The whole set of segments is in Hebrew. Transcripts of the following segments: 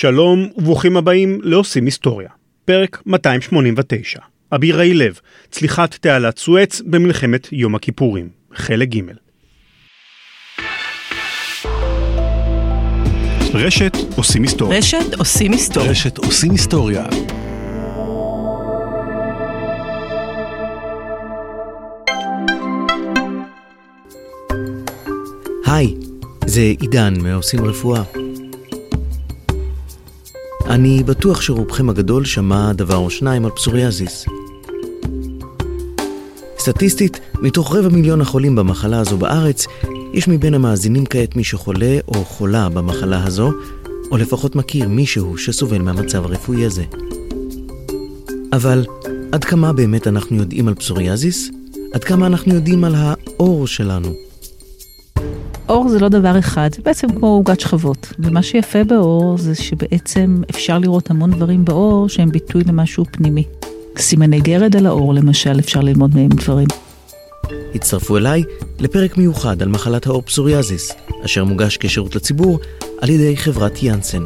שלום וברוכים הבאים לעושים היסטוריה, פרק 289, אבירי לב, צליחת תעלת סואץ במלחמת יום הכיפורים, חלק ג'. רשת עושים היסטוריה. רשת עושים היסטוריה. רשת עושים היסטוריה. היי, זה עידן מעושים רפואה. אני בטוח שרובכם הגדול שמע דבר או שניים על פסוריאזיס. סטטיסטית, מתוך רבע מיליון החולים במחלה הזו בארץ, יש מבין המאזינים כעת מי שחולה או חולה במחלה הזו, או לפחות מכיר מישהו שסובל מהמצב הרפואי הזה. אבל עד כמה באמת אנחנו יודעים על פסוריאזיס? עד כמה אנחנו יודעים על האור שלנו? אור זה לא דבר אחד, זה בעצם כמו עוגת שכבות. ומה שיפה באור זה שבעצם אפשר לראות המון דברים באור שהם ביטוי למשהו פנימי. סימני גרד על האור למשל, אפשר ללמוד מהם דברים. הצטרפו אליי לפרק מיוחד על מחלת האור פסוריאזיס, אשר מוגש כשירות לציבור על ידי חברת יאנסן.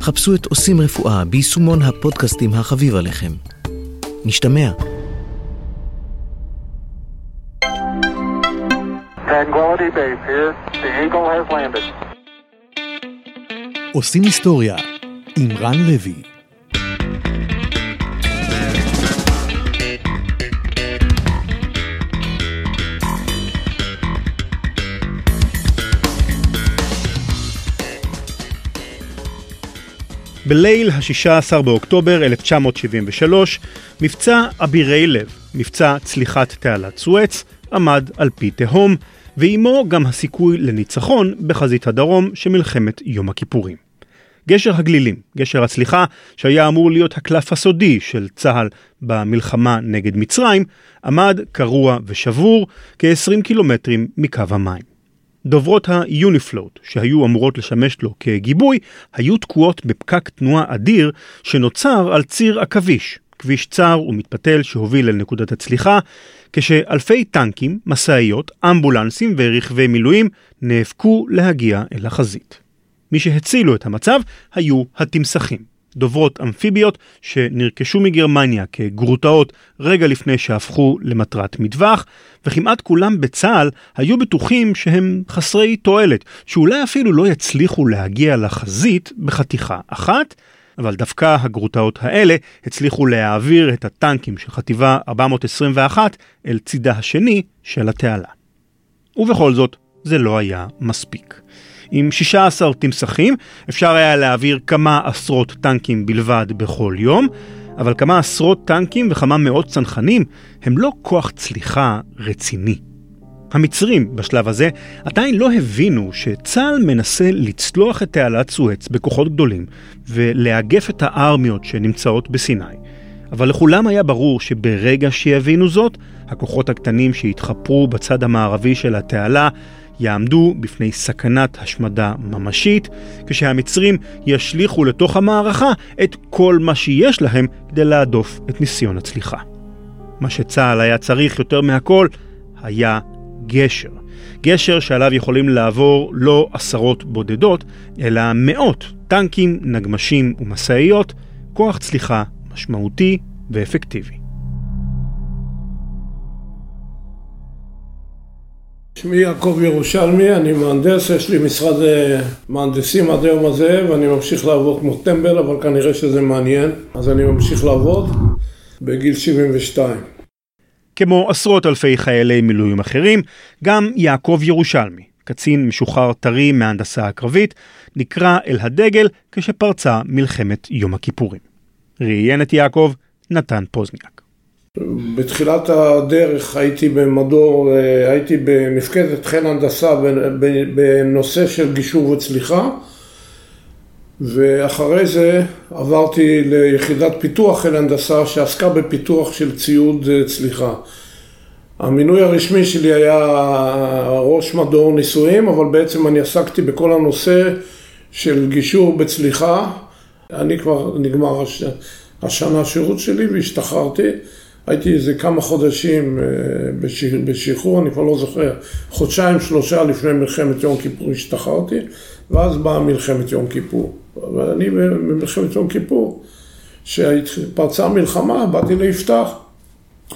חפשו את עושים רפואה ביישומון הפודקאסטים החביב עליכם. נשתמע. Tranquility Base here. The Eagle has landed. עושים היסטוריה עם רן לוי. בליל ה-16 באוקטובר 1973, מבצע אבירי לב, מבצע צליחת תעלת סואץ, עמד על פי תהום, ועימו גם הסיכוי לניצחון בחזית הדרום של מלחמת יום הכיפורים. גשר הגלילים, גשר הצליחה, שהיה אמור להיות הקלף הסודי של צה"ל במלחמה נגד מצרים, עמד קרוע ושבור כ-20 קילומטרים מקו המים. דוברות היוניפלוט, שהיו אמורות לשמש לו כגיבוי, היו תקועות בפקק תנועה אדיר שנוצר על ציר עכביש, כביש צר ומתפתל שהוביל אל נקודת הצליחה, כשאלפי טנקים, משאיות, אמבולנסים ורכבי מילואים נאבקו להגיע אל החזית. מי שהצילו את המצב היו התמסכים, דוברות אמפיביות שנרכשו מגרמניה כגרוטאות רגע לפני שהפכו למטרת מטווח, וכמעט כולם בצה"ל היו בטוחים שהם חסרי תועלת, שאולי אפילו לא יצליחו להגיע לחזית בחתיכה אחת, אבל דווקא הגרוטאות האלה הצליחו להעביר את הטנקים של חטיבה 421 אל צידה השני של התעלה. ובכל זאת, זה לא היה מספיק. עם 16 תמסכים אפשר היה להעביר כמה עשרות טנקים בלבד בכל יום, אבל כמה עשרות טנקים וכמה מאות צנחנים הם לא כוח צליחה רציני. המצרים בשלב הזה עדיין לא הבינו שצה"ל מנסה לצלוח את תעלת סואץ בכוחות גדולים ולאגף את הארמיות שנמצאות בסיני. אבל לכולם היה ברור שברגע שיבינו זאת, הכוחות הקטנים שהתחפרו בצד המערבי של התעלה יעמדו בפני סכנת השמדה ממשית, כשהמצרים ישליכו לתוך המערכה את כל מה שיש להם כדי להדוף את ניסיון הצליחה. מה שצה"ל היה צריך יותר מהכל היה גשר. גשר שעליו יכולים לעבור לא עשרות בודדות, אלא מאות טנקים, נגמשים ומשאיות, כוח צליחה משמעותי ואפקטיבי. שמי יעקב ירושלמי, אני מהנדס, יש לי משרד אה, מהנדסים עד היום הזה ואני ממשיך לעבוד כמו טמבל, אבל כנראה שזה מעניין, אז אני ממשיך לעבוד בגיל 72. כמו עשרות אלפי חיילי מילואים אחרים, גם יעקב ירושלמי, קצין משוחרר טרי מהנדסה הקרבית, נקרא אל הדגל כשפרצה מלחמת יום הכיפורים. ראיין את יעקב נתן פוזניאק. בתחילת הדרך הייתי במדור, אה, הייתי במפקדת חיל הנדסה בנושא של גישור וצליחה ואחרי זה עברתי ליחידת פיתוח חיל הנדסה שעסקה בפיתוח של ציוד אה, צליחה. המינוי הרשמי שלי היה ראש מדור ניסויים, אבל בעצם אני עסקתי בכל הנושא של גישור בצליחה. אני כבר נגמר הש... השנה השירות שלי והשתחררתי. הייתי איזה כמה חודשים אה, בשחרור, אני כבר לא זוכר, חודשיים שלושה לפני מלחמת יום כיפור השתחררתי, ואז באה מלחמת יום כיפור. ואני במלחמת יום כיפור, כשפרצה המלחמה, באתי ליפתח,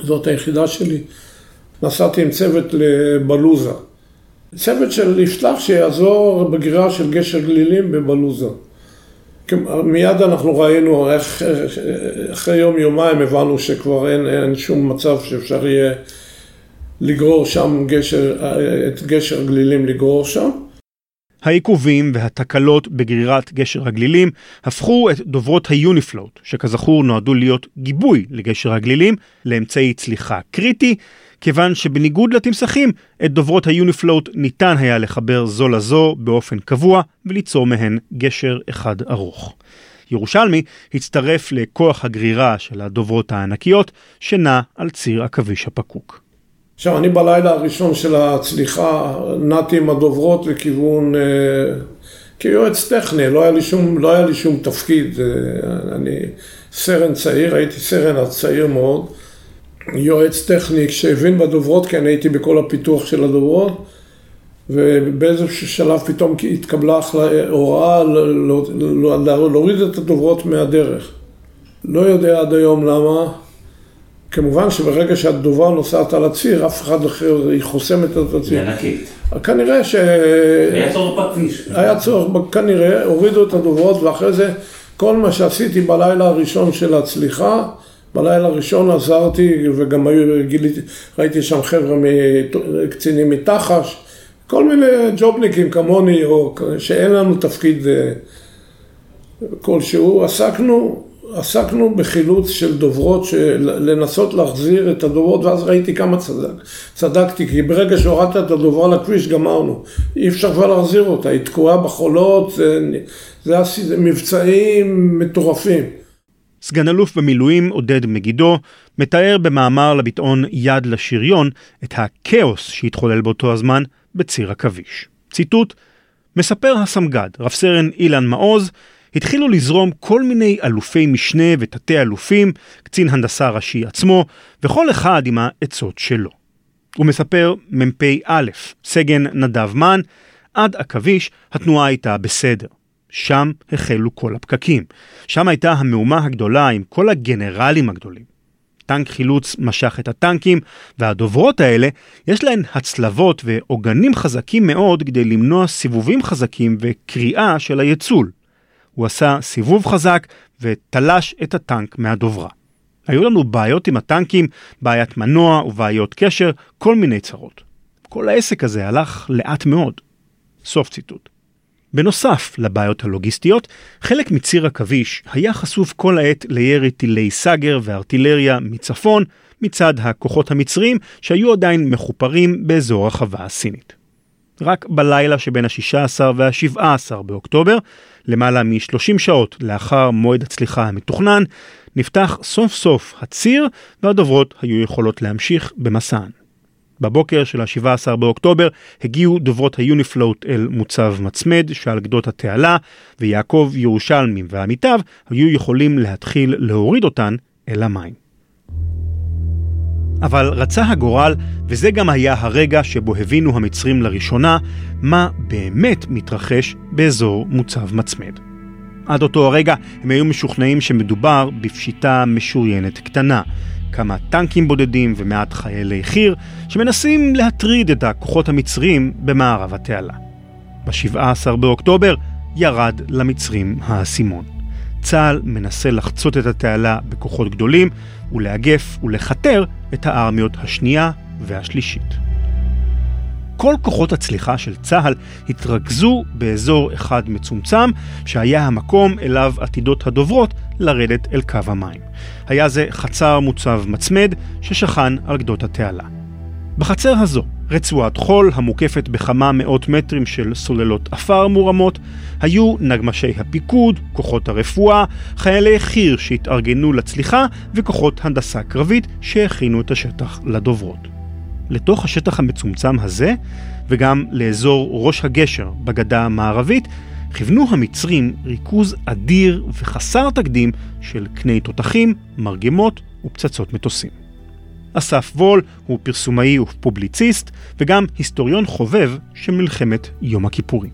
זאת היחידה שלי. נסעתי עם צוות לבלוזה. צוות של יפתח שיעזור בגרירה של גשר גלילים בבלוזה. מיד אנחנו ראינו איך אחרי יום יומיים הבנו שכבר אין, אין שום מצב שאפשר יהיה לגרור שם גשר, את גשר הגלילים לגרור שם. העיכובים והתקלות בגרירת גשר הגלילים הפכו את דוברות היוניפלוט, שכזכור נועדו להיות גיבוי לגשר הגלילים, לאמצעי צליחה קריטי, כיוון שבניגוד לתמסחים, את דוברות היוניפלוט ניתן היה לחבר זו לזו באופן קבוע וליצור מהן גשר אחד ארוך. ירושלמי הצטרף לכוח הגרירה של הדוברות הענקיות, שנע על ציר עכביש הפקוק. עכשיו, אני בלילה הראשון של הצליחה נעתי עם הדוברות לכיוון, אה, כיועץ טכני, לא היה לי שום, לא היה לי שום תפקיד. אה, אני סרן צעיר, הייתי סרן הצעיר מאוד. יועץ טכני שהבין בדוברות, כי אני הייתי בכל הפיתוח של הדוברות, ובאיזשהו שלב פתאום התקבלה הוראה להוריד את הדוברות מהדרך. לא יודע עד היום למה. כמובן שברגע שהדוברה נוסעת על הציר, אף אחד אחר, היא חוסמת את הציר. היא ענקית. כנראה ש... היה צורך בכביש. היה צורך, כנראה, הורידו את הדוברות, ואחרי זה כל מה שעשיתי בלילה הראשון של הצליחה, בלילה הראשון עזרתי, וגם היו, גיליתי, ראיתי שם חבר'ה, קצינים מתחש, כל מיני ג'ובניקים כמוני, או שאין לנו תפקיד אה, כלשהו, עסקנו, עסקנו בחילוץ של דוברות, של לנסות להחזיר את הדוברות, ואז ראיתי כמה צדק, צדקתי, כי ברגע שהורדת את הדוברה לכביש גמרנו, אי אפשר כבר להחזיר אותה, היא תקועה בחולות, זה, זה, זה מבצעים מטורפים. סגן אלוף במילואים עודד מגידו מתאר במאמר לביטאון יד לשריון את הכאוס שהתחולל באותו הזמן בציר עכביש. ציטוט: מספר הסמג"ד, רב סרן אילן מעוז, התחילו לזרום כל מיני אלופי משנה ותתי אלופים, קצין הנדסה ראשי עצמו, וכל אחד עם העצות שלו. הוא מספר מ"פ א', סגן נדב מן, עד עכביש התנועה הייתה בסדר. שם החלו כל הפקקים. שם הייתה המהומה הגדולה עם כל הגנרלים הגדולים. טנק חילוץ משך את הטנקים, והדוברות האלה, יש להן הצלבות ועוגנים חזקים מאוד כדי למנוע סיבובים חזקים וקריאה של היצול. הוא עשה סיבוב חזק ותלש את הטנק מהדוברה. היו לנו בעיות עם הטנקים, בעיית מנוע ובעיות קשר, כל מיני צרות. כל העסק הזה הלך לאט מאוד. סוף ציטוט. בנוסף לבעיות הלוגיסטיות, חלק מציר עכביש היה חשוף כל העת לירי טילי סאגר וארטילריה מצפון, מצד הכוחות המצריים שהיו עדיין מחופרים באזור החווה הסינית. רק בלילה שבין ה-16 וה-17 באוקטובר, למעלה מ-30 שעות לאחר מועד הצליחה המתוכנן, נפתח סוף סוף הציר והדוברות היו יכולות להמשיך במסען. בבוקר של ה-17 באוקטובר הגיעו דוברות היוניפלוט אל מוצב מצמד שעל גדות התעלה, ויעקב ירושלמים ועמיתיו היו יכולים להתחיל להוריד אותן אל המים. אבל רצה הגורל, וזה גם היה הרגע שבו הבינו המצרים לראשונה, מה באמת מתרחש באזור מוצב מצמד. עד אותו הרגע הם היו משוכנעים שמדובר בפשיטה משוריינת קטנה, כמה טנקים בודדים ומעט חיילי חי"ר שמנסים להטריד את הכוחות המצרים במערב התעלה. ב-17 באוקטובר ירד למצרים האסימון. צה"ל מנסה לחצות את התעלה בכוחות גדולים ולאגף ולכתר את הארמיות השנייה והשלישית. כל כוחות הצליחה של צה"ל התרכזו באזור אחד מצומצם, שהיה המקום אליו עתידות הדוברות לרדת אל קו המים. היה זה חצר מוצב מצמד ששכן על גדות התעלה. בחצר הזו, רצועת חול המוקפת בכמה מאות מטרים של סוללות עפר מורמות, היו נגמשי הפיקוד, כוחות הרפואה, חיילי חי"ר שהתארגנו לצליחה וכוחות הנדסה קרבית שהכינו את השטח לדוברות. לתוך השטח המצומצם הזה, וגם לאזור ראש הגשר בגדה המערבית, כיוונו המצרים ריכוז אדיר וחסר תקדים של קני תותחים, מרגמות ופצצות מטוסים. אסף וול הוא פרסומאי ופובליציסט, וגם היסטוריון חובב של מלחמת יום הכיפורים.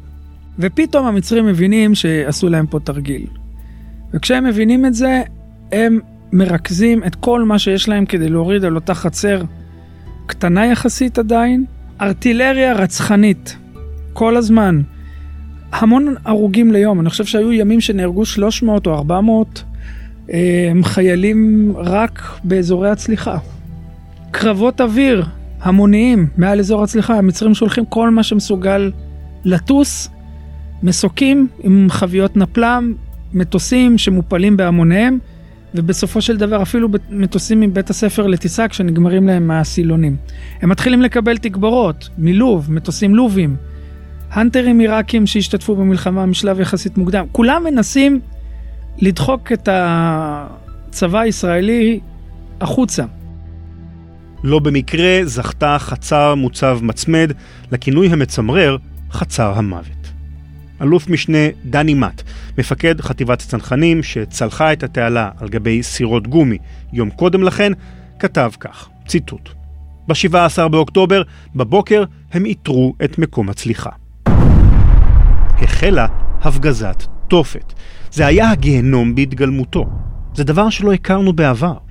ופתאום המצרים מבינים שעשו להם פה תרגיל. וכשהם מבינים את זה, הם מרכזים את כל מה שיש להם כדי להוריד על אותה חצר קטנה יחסית עדיין, ארטילריה רצחנית, כל הזמן. המון הרוגים ליום, אני חושב שהיו ימים שנהרגו 300 או 400 אה, חיילים רק באזורי הצליחה. קרבות אוויר המוניים מעל אזור הצליחה, המצרים שולחים כל מה שמסוגל לטוס, מסוקים עם חביות נפלם, מטוסים שמופלים בהמוניהם, ובסופו של דבר אפילו מטוסים מבית הספר לטיסה כשנגמרים להם הסילונים. הם מתחילים לקבל תגבורות מלוב, מטוסים לובים, האנטרים עיראקים שהשתתפו במלחמה משלב יחסית מוקדם, כולם מנסים לדחוק את הצבא הישראלי החוצה. לא במקרה זכתה חצר מוצב מצמד לכינוי המצמרר חצר המוות. אלוף משנה דני מט, מפקד חטיבת צנחנים שצלחה את התעלה על גבי סירות גומי יום קודם לכן, כתב כך, ציטוט: ב-17 באוקטובר, בבוקר, הם איתרו את מקום הצליחה. החלה הפגזת תופת. זה היה הגיהנום בהתגלמותו. זה דבר שלא הכרנו בעבר.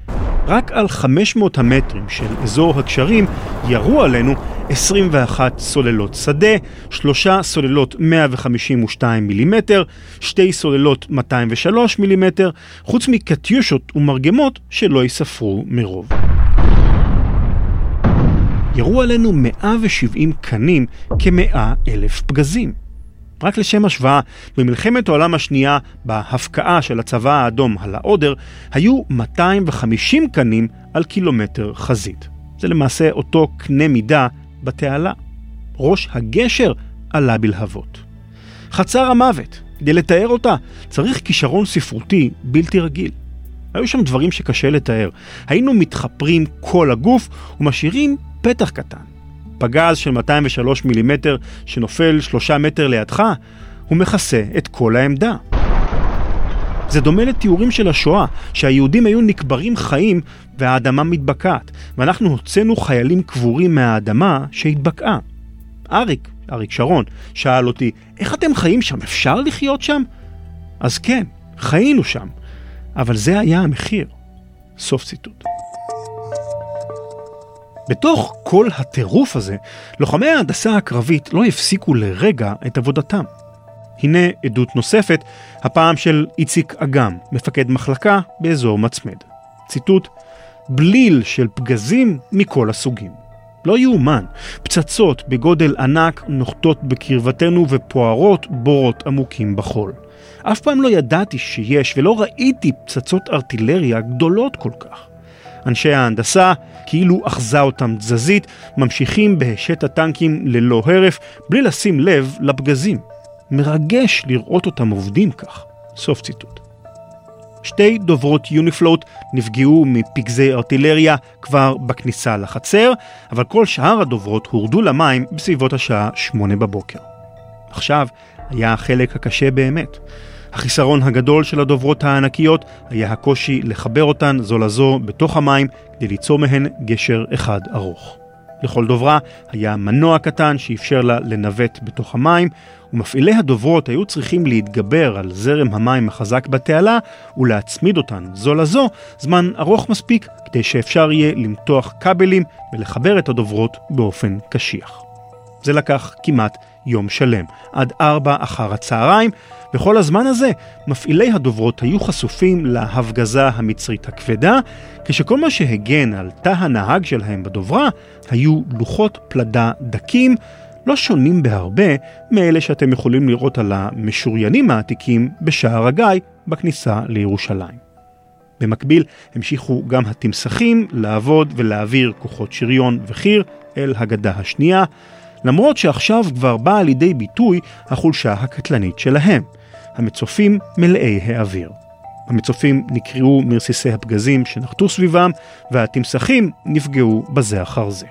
רק על 500 המטרים של אזור הקשרים ירו עלינו 21 סוללות שדה, שלושה סוללות 152 מילימטר, שתי סוללות 203 מילימטר, חוץ מקטיושות ומרגמות שלא ייספרו מרוב. ירו עלינו 170 קנים כ-100 אלף פגזים. רק לשם השוואה, במלחמת העולם השנייה, בהפקעה של הצבא האדום על האודר, היו 250 קנים על קילומטר חזית. זה למעשה אותו קנה מידה בתעלה. ראש הגשר עלה בלהבות. חצר המוות, כדי לתאר אותה, צריך כישרון ספרותי בלתי רגיל. היו שם דברים שקשה לתאר. היינו מתחפרים כל הגוף ומשאירים פתח קטן. פגז של 203 מילימטר שנופל שלושה מטר לידך, הוא מכסה את כל העמדה. זה דומה לתיאורים של השואה, שהיהודים היו נקברים חיים והאדמה מתבקעת, ואנחנו הוצאנו חיילים קבורים מהאדמה שהתבקעה. אריק, אריק שרון, שאל אותי, איך אתם חיים שם? אפשר לחיות שם? אז כן, חיינו שם, אבל זה היה המחיר. סוף ציטוט. בתוך כל הטירוף הזה, לוחמי ההנדסה הקרבית לא הפסיקו לרגע את עבודתם. הנה עדות נוספת, הפעם של איציק אגם, מפקד מחלקה באזור מצמד. ציטוט: בליל של פגזים מכל הסוגים. לא יאומן, פצצות בגודל ענק נוחתות בקרבתנו ופוערות בורות עמוקים בחול. אף פעם לא ידעתי שיש ולא ראיתי פצצות ארטילריה גדולות כל כך. אנשי ההנדסה, כאילו אחזה אותם תזזית, ממשיכים בהשת הטנקים ללא הרף, בלי לשים לב לפגזים. מרגש לראות אותם עובדים כך. סוף ציטוט. שתי דוברות יוניפלוט נפגעו מפגזי ארטילריה כבר בכניסה לחצר, אבל כל שאר הדוברות הורדו למים בסביבות השעה שמונה בבוקר. עכשיו היה החלק הקשה באמת. החיסרון הגדול של הדוברות הענקיות היה הקושי לחבר אותן זו לזו בתוך המים כדי ליצור מהן גשר אחד ארוך. לכל דוברה היה מנוע קטן שאפשר לה לנווט בתוך המים, ומפעילי הדוברות היו צריכים להתגבר על זרם המים החזק בתעלה ולהצמיד אותן זו לזו זמן ארוך מספיק כדי שאפשר יהיה למתוח כבלים ולחבר את הדוברות באופן קשיח. זה לקח כמעט יום שלם, עד ארבע אחר הצהריים, וכל הזמן הזה מפעילי הדוברות היו חשופים להפגזה המצרית הכבדה, כשכל מה שהגן על תא הנהג שלהם בדוברה היו לוחות פלדה דקים, לא שונים בהרבה מאלה שאתם יכולים לראות על המשוריינים העתיקים בשער הגיא בכניסה לירושלים. במקביל המשיכו גם התמסכים לעבוד ולהעביר כוחות שריון וחי"ר אל הגדה השנייה, למרות שעכשיו כבר באה לידי ביטוי החולשה הקטלנית שלהם. המצופים מלאי האוויר. המצופים נקרעו מרסיסי הפגזים שנחתו סביבם, והתמסכים נפגעו בזה אחר זה.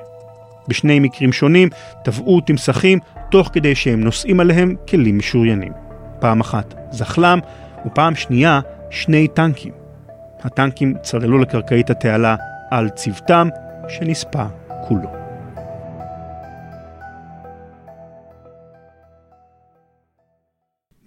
בשני מקרים שונים טבעו תמסכים תוך כדי שהם נושאים עליהם כלים משוריינים. פעם אחת זחלם, ופעם שנייה שני טנקים. הטנקים צללו לקרקעית התעלה על צוותם, שנספה כולו.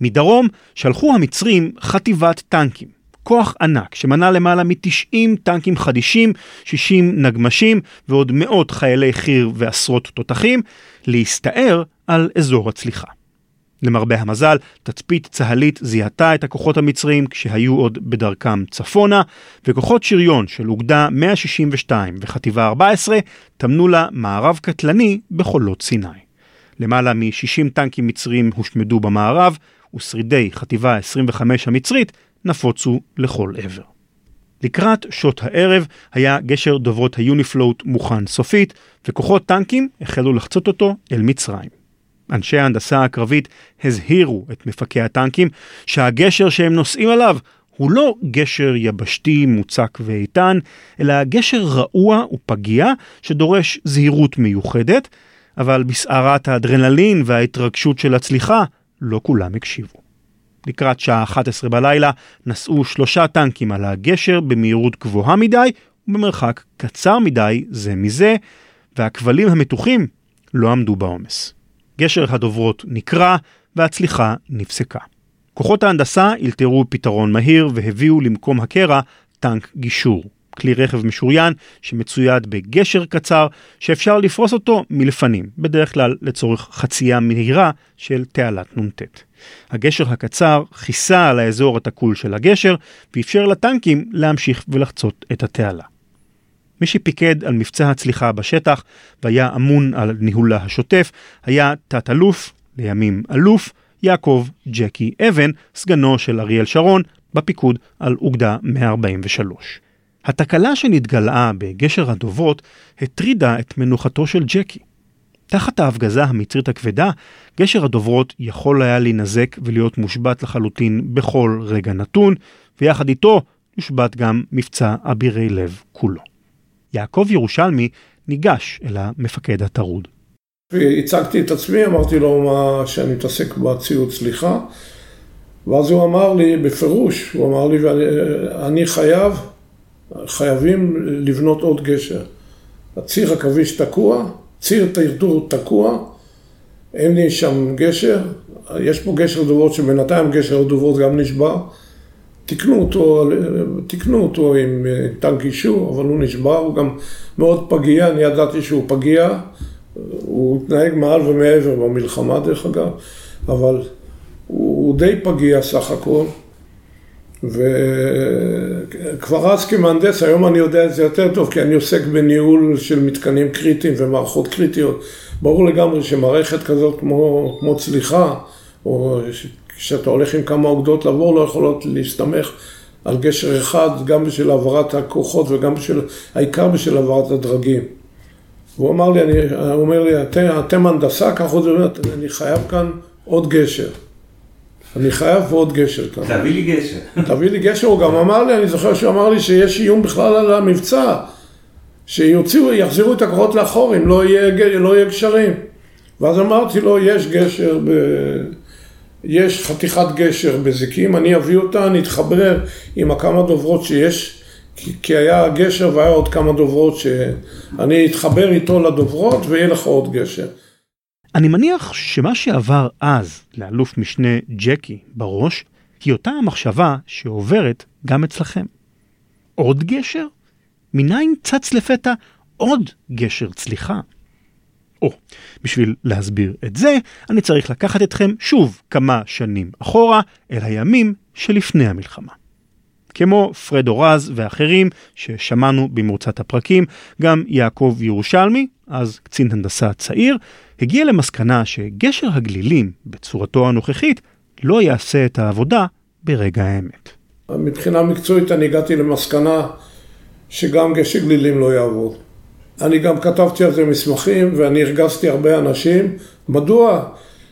מדרום שלחו המצרים חטיבת טנקים, כוח ענק שמנה למעלה מ-90 טנקים חדישים, 60 נגמשים ועוד מאות חיילי חי"ר ועשרות תותחים, להסתער על אזור הצליחה. למרבה המזל, תצפית צה"לית זיהתה את הכוחות המצריים כשהיו עוד בדרכם צפונה, וכוחות שריון של אוגדה 162 וחטיבה 14 טמנו לה מערב קטלני בחולות סיני. למעלה מ-60 טנקים מצריים הושמדו במערב, ושרידי חטיבה 25 המצרית נפוצו לכל עבר. לקראת שעות הערב היה גשר דוברות היוניפלוט מוכן סופית, וכוחות טנקים החלו לחצות אותו אל מצרים. אנשי ההנדסה הקרבית הזהירו את מפקי הטנקים שהגשר שהם נוסעים עליו הוא לא גשר יבשתי מוצק ואיתן, אלא גשר רעוע ופגיע שדורש זהירות מיוחדת, אבל בסערת האדרנלין וההתרגשות של הצליחה לא כולם הקשיבו. לקראת שעה 11 בלילה נסעו שלושה טנקים על הגשר במהירות גבוהה מדי ובמרחק קצר מדי זה מזה, והכבלים המתוחים לא עמדו בעומס. גשר הדוברות נקרע והצליחה נפסקה. כוחות ההנדסה אלתרו פתרון מהיר והביאו למקום הקרע טנק גישור, כלי רכב משוריין שמצויד בגשר קצר שאפשר לפרוס אותו מלפנים, בדרך כלל לצורך חצייה מהירה של תעלת נ"ט. הגשר הקצר כיסה על האזור התקול של הגשר ואפשר לטנקים להמשיך ולחצות את התעלה. מי שפיקד על מבצע הצליחה בשטח והיה אמון על ניהולה השוטף היה תת-אלוף, לימים אלוף, יעקב ג'קי אבן, סגנו של אריאל שרון, בפיקוד על אוגדה 143. התקלה שנתגלעה בגשר הדוברות הטרידה את מנוחתו של ג'קי. תחת ההפגזה המצרית הכבדה, גשר הדוברות יכול היה להינזק ולהיות מושבת לחלוטין בכל רגע נתון, ויחד איתו יושבת גם מבצע אבירי לב כולו. יעקב ירושלמי ניגש אל המפקד הטרוד. והצגתי את עצמי, אמרתי לו מה שאני מתעסק בציוד סליחה, ואז הוא אמר לי בפירוש, הוא אמר לי, אני חייב, חייבים לבנות עוד גשר. הציר עכביש תקוע, ציר טרטור תקוע, אין לי שם גשר, יש פה גשר דוברות שבינתיים גשר דוברות גם נשבר. תיקנו אותו, תיקנו אותו עם טנק אישור, אבל הוא נשבר, הוא גם מאוד פגיע, אני ידעתי שהוא פגיע, הוא התנהג מעל ומעבר במלחמה דרך אגב, אבל הוא די פגיע סך הכל, וכבר אז כמהנדס, היום אני יודע את זה יותר טוב, כי אני עוסק בניהול של מתקנים קריטיים ומערכות קריטיות. ברור לגמרי שמערכת כזאת כמו, כמו צליחה, או כשאתה הולך עם כמה אוגדות לעבור, לא יכולות להסתמך על גשר אחד, גם בשביל העברת הכוחות וגם בשביל, העיקר בשביל העברת הדרגים. והוא אמר לי, אני, הוא אומר לי, אתם, הנדסה, ככה הוא אומר, אני חייב כאן עוד גשר. אני חייב עוד גשר כאן. תביא לי גשר. תביא לי גשר, הוא גם אמר לי, אני זוכר שהוא אמר לי שיש איום בכלל על המבצע, שיוציאו, יחזירו את הכוחות לאחור אם לא יהיה, לא יהיה גשרים. ואז אמרתי לו, יש גשר ב... יש חתיכת גשר בזיקים, אני אביא אותה, אני אתחבר עם הכמה דוברות שיש, כי, כי היה גשר והיה עוד כמה דוברות שאני אתחבר איתו לדוברות ויהיה לך עוד גשר. אני מניח שמה שעבר אז לאלוף משנה ג'קי בראש, היא אותה המחשבה שעוברת גם אצלכם. עוד גשר? מניין צץ לפתע עוד גשר צליחה? או, בשביל להסביר את זה, אני צריך לקחת אתכם שוב כמה שנים אחורה אל הימים שלפני המלחמה. כמו פרד אורז ואחרים ששמענו במרוצת הפרקים, גם יעקב ירושלמי, אז קצין הנדסה צעיר, הגיע למסקנה שגשר הגלילים בצורתו הנוכחית לא יעשה את העבודה ברגע האמת. מבחינה מקצועית אני הגעתי למסקנה שגם גשר גלילים לא יעבוד. אני גם כתבתי על זה מסמכים ואני הרגזתי הרבה אנשים. מדוע?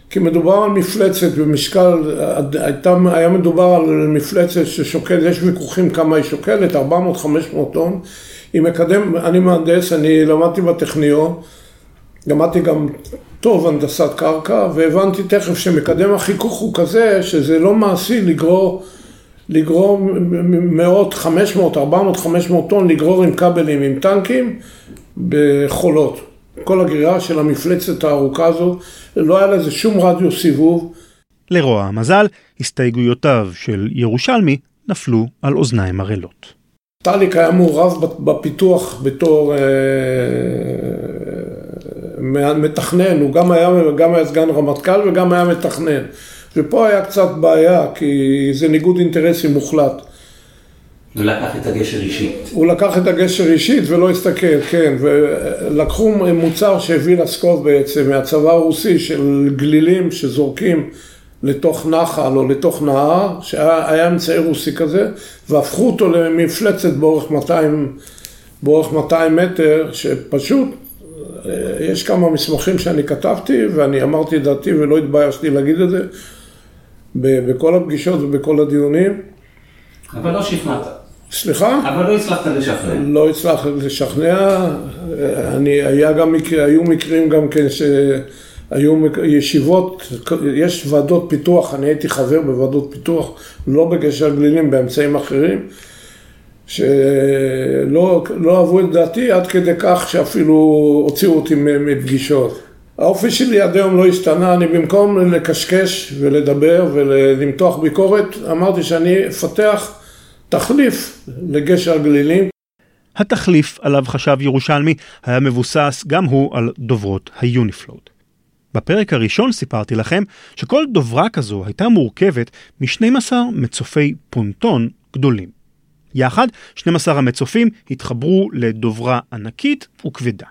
כי מדובר על מפלצת במשקל, הייתה, היה מדובר על מפלצת ששוקלת, יש ויכוחים כמה היא שוקלת, 400-500 טון. היא מקדם, אני מהנדס, אני למדתי בטכניון, למדתי גם טוב הנדסת קרקע, והבנתי תכף שמקדם החיכוך הוא כזה שזה לא מעשי לגרור, לגרור מאות, 500, 400, 500 טון, לגרור עם כבלים, עם טנקים, בחולות. כל הגרירה של המפלצת הארוכה הזאת, לא היה לזה שום רדיוס סיבוב. לרוע המזל, הסתייגויותיו של ירושלמי נפלו על אוזניים ערלות. טליק היה מעורב בפיתוח בתור אה, מתכנן, הוא גם היה, גם היה סגן רמטכ"ל וגם היה מתכנן. ופה היה קצת בעיה, כי זה ניגוד אינטרסים מוחלט. הוא לקח את הגשר אישית. הוא לקח את הגשר אישית ולא הסתכל, כן, ולקחו מוצר שהביא לסקוב בעצם מהצבא הרוסי של גלילים שזורקים לתוך נחל או לתוך נהר, שהיה אמצעי רוסי כזה, והפכו אותו למפלצת באורך 200, באורך 200 מטר, שפשוט, יש כמה מסמכים שאני כתבתי ואני אמרתי את דעתי ולא התביישתי להגיד את זה בכל הפגישות ובכל הדיונים. אבל לא שכנעת. סליחה? אבל לא הצלחת לשכנע. לא הצלחתי לשכנע, אני, היה גם, היו מקרים גם כן שהיו ישיבות, יש ועדות פיתוח, אני הייתי חבר בוועדות פיתוח, לא בגשר גלילים, באמצעים אחרים, שלא לא אהבו את דעתי עד כדי כך שאפילו הוציאו אותי מפגישות. האופי שלי עד היום לא השתנה, אני במקום לקשקש ולדבר ולמתוח ביקורת, אמרתי שאני אפתח תחליף לגשר גלילים. התחליף עליו חשב ירושלמי היה מבוסס גם הוא על דוברות היוניפלוד. בפרק הראשון סיפרתי לכם שכל דוברה כזו הייתה מורכבת מ-12 מצופי פונטון גדולים. יחד, 12 המצופים התחברו לדוברה ענקית וכבדה.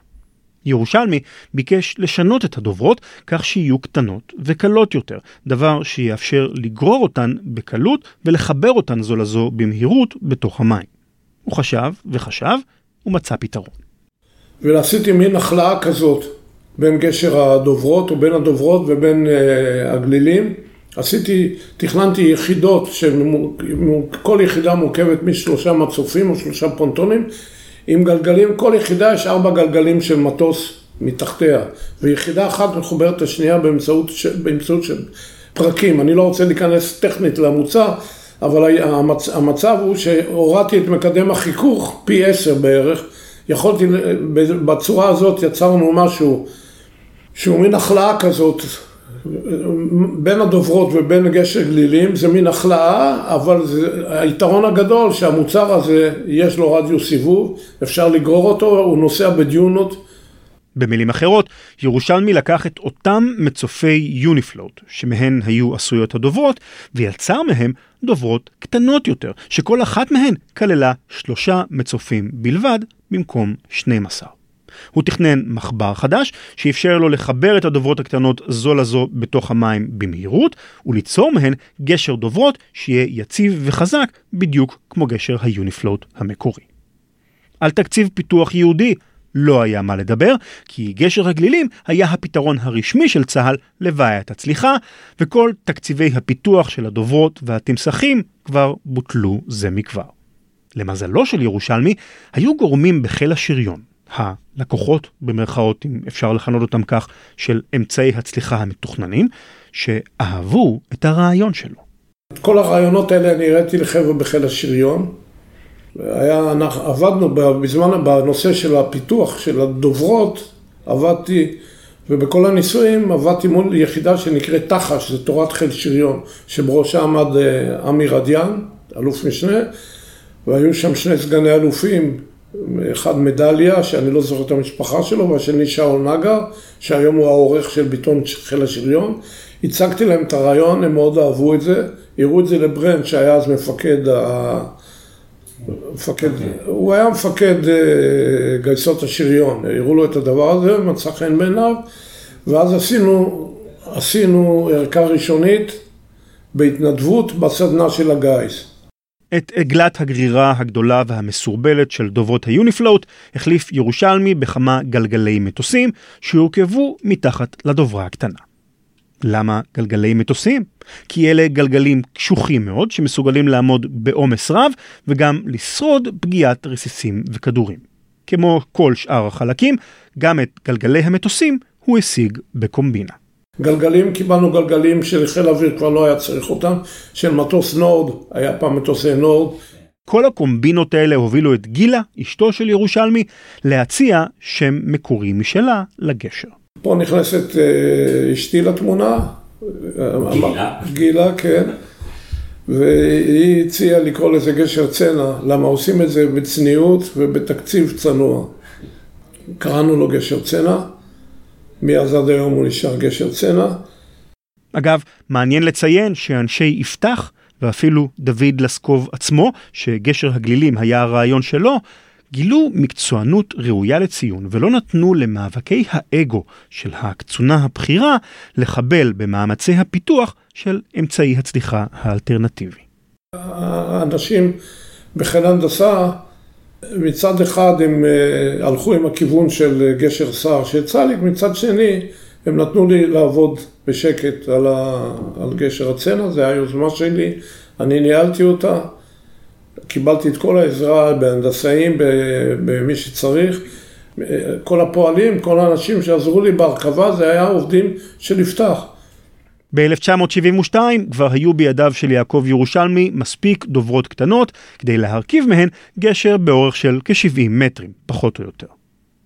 ירושלמי ביקש לשנות את הדוברות כך שיהיו קטנות וקלות יותר, דבר שיאפשר לגרור אותן בקלות ולחבר אותן זו לזו במהירות בתוך המים. הוא חשב וחשב ומצא פתרון. ועשיתי מין החלאה כזאת בין גשר הדוברות ובין הדוברות ובין uh, הגלילים. עשיתי, תכננתי יחידות שכל יחידה מורכבת משלושה מצופים או שלושה פונטונים עם גלגלים, כל יחידה יש ארבע גלגלים של מטוס מתחתיה, ויחידה אחת מחוברת לשנייה באמצעות, באמצעות של פרקים. אני לא רוצה להיכנס טכנית למוצר, אבל המצ, המצב הוא שהורדתי את מקדם החיכוך פי עשר בערך. יכולתי, בצורה הזאת יצרנו משהו שהוא מין החלאה כזאת בין הדוברות ובין גשר גלילים זה מין החלאה, אבל זה, היתרון הגדול שהמוצר הזה יש לו רדיוס סיבוב, אפשר לגרור אותו, הוא נוסע בדיונות. במילים אחרות, ירושלמי לקח את אותם מצופי יוניפלוט, שמהן היו עשויות הדוברות, ויצר מהם דוברות קטנות יותר, שכל אחת מהן כללה שלושה מצופים בלבד, במקום 12. הוא תכנן מחבר חדש שאפשר לו לחבר את הדוברות הקטנות זו לזו בתוך המים במהירות וליצור מהן גשר דוברות שיהיה יציב וחזק בדיוק כמו גשר היוניפלוט המקורי. על תקציב פיתוח יהודי לא היה מה לדבר, כי גשר הגלילים היה הפתרון הרשמי של צה"ל לבעיית הצליחה, וכל תקציבי הפיתוח של הדוברות והתמסכים כבר בוטלו זה מכבר. למזלו של ירושלמי, היו גורמים בחיל השריון הלקוחות, במרכאות, אם אפשר לכנות אותם כך, של אמצעי הצליחה המתוכננים, שאהבו את הרעיון שלו. את כל הרעיונות האלה אני הראיתי לחבר'ה בחיל השריון. היה, אנחנו, עבדנו בזמן, בנושא של הפיתוח של הדוברות, עבדתי, ובכל הניסויים עבדתי מול יחידה שנקראת תח"ש, זה תורת חיל שריון, שבראשה עמד אה, עמי רדיאן, אלוף משנה, והיו שם שני סגני אלופים, אחד מדליה, שאני לא זוכר את המשפחה שלו, והשני שאול נגר, שהיום הוא העורך של ביטון חיל השריון. הצגתי להם את הרעיון, הם מאוד אהבו את זה, הראו את זה לברנד שהיה אז מפקד ה... מפקד, okay. הוא היה מפקד uh, גייסות השריון, הראו לו את הדבר הזה, מצא חן בעיניו, ואז עשינו, עשינו ערכה ראשונית בהתנדבות בסדנה של הגיס. את עגלת הגרירה הגדולה והמסורבלת של דוברות היוניפלוט החליף ירושלמי בכמה גלגלי מטוסים שהורכבו מתחת לדוברה הקטנה. למה גלגלי מטוסים? כי אלה גלגלים קשוחים מאוד שמסוגלים לעמוד בעומס רב וגם לשרוד פגיעת רסיסים וכדורים. כמו כל שאר החלקים, גם את גלגלי המטוסים הוא השיג בקומבינה. גלגלים, קיבלנו גלגלים של חיל האוויר, כבר לא היה צריך אותם, של מטוס נורד, היה פעם מטוסי נורד. כל הקומבינות האלה הובילו את גילה, אשתו של ירושלמי, להציע שם מקורי משלה לגשר. פה נכנסת אה, אשתי לתמונה, גילה. גילה, כן. והיא הציעה לקרוא לזה גשר צנע, למה עושים את זה בצניעות ובתקציב צנוע. קראנו לו גשר צנע, מאז עד היום הוא נשאר גשר צנע. אגב, מעניין לציין שאנשי יפתח, ואפילו דוד לסקוב עצמו, שגשר הגלילים היה הרעיון שלו, גילו מקצוענות ראויה לציון ולא נתנו למאבקי האגו של הקצונה הבכירה לחבל במאמצי הפיתוח של אמצעי הצליחה האלטרנטיבי. האנשים בחיל הנדסה, מצד אחד הם אה, הלכו עם הכיוון של גשר סער של צליק, מצד שני הם נתנו לי לעבוד בשקט על, ה... על גשר הצנע, זו היוזמה שלי, אני ניהלתי אותה, קיבלתי את כל העזרה בהנדסאים, במי שצריך, כל הפועלים, כל האנשים שעזרו לי בהרכבה, זה היה עובדים של יפתח. ב-1972 כבר היו בידיו של יעקב ירושלמי מספיק דוברות קטנות כדי להרכיב מהן גשר באורך של כ-70 מטרים, פחות או יותר.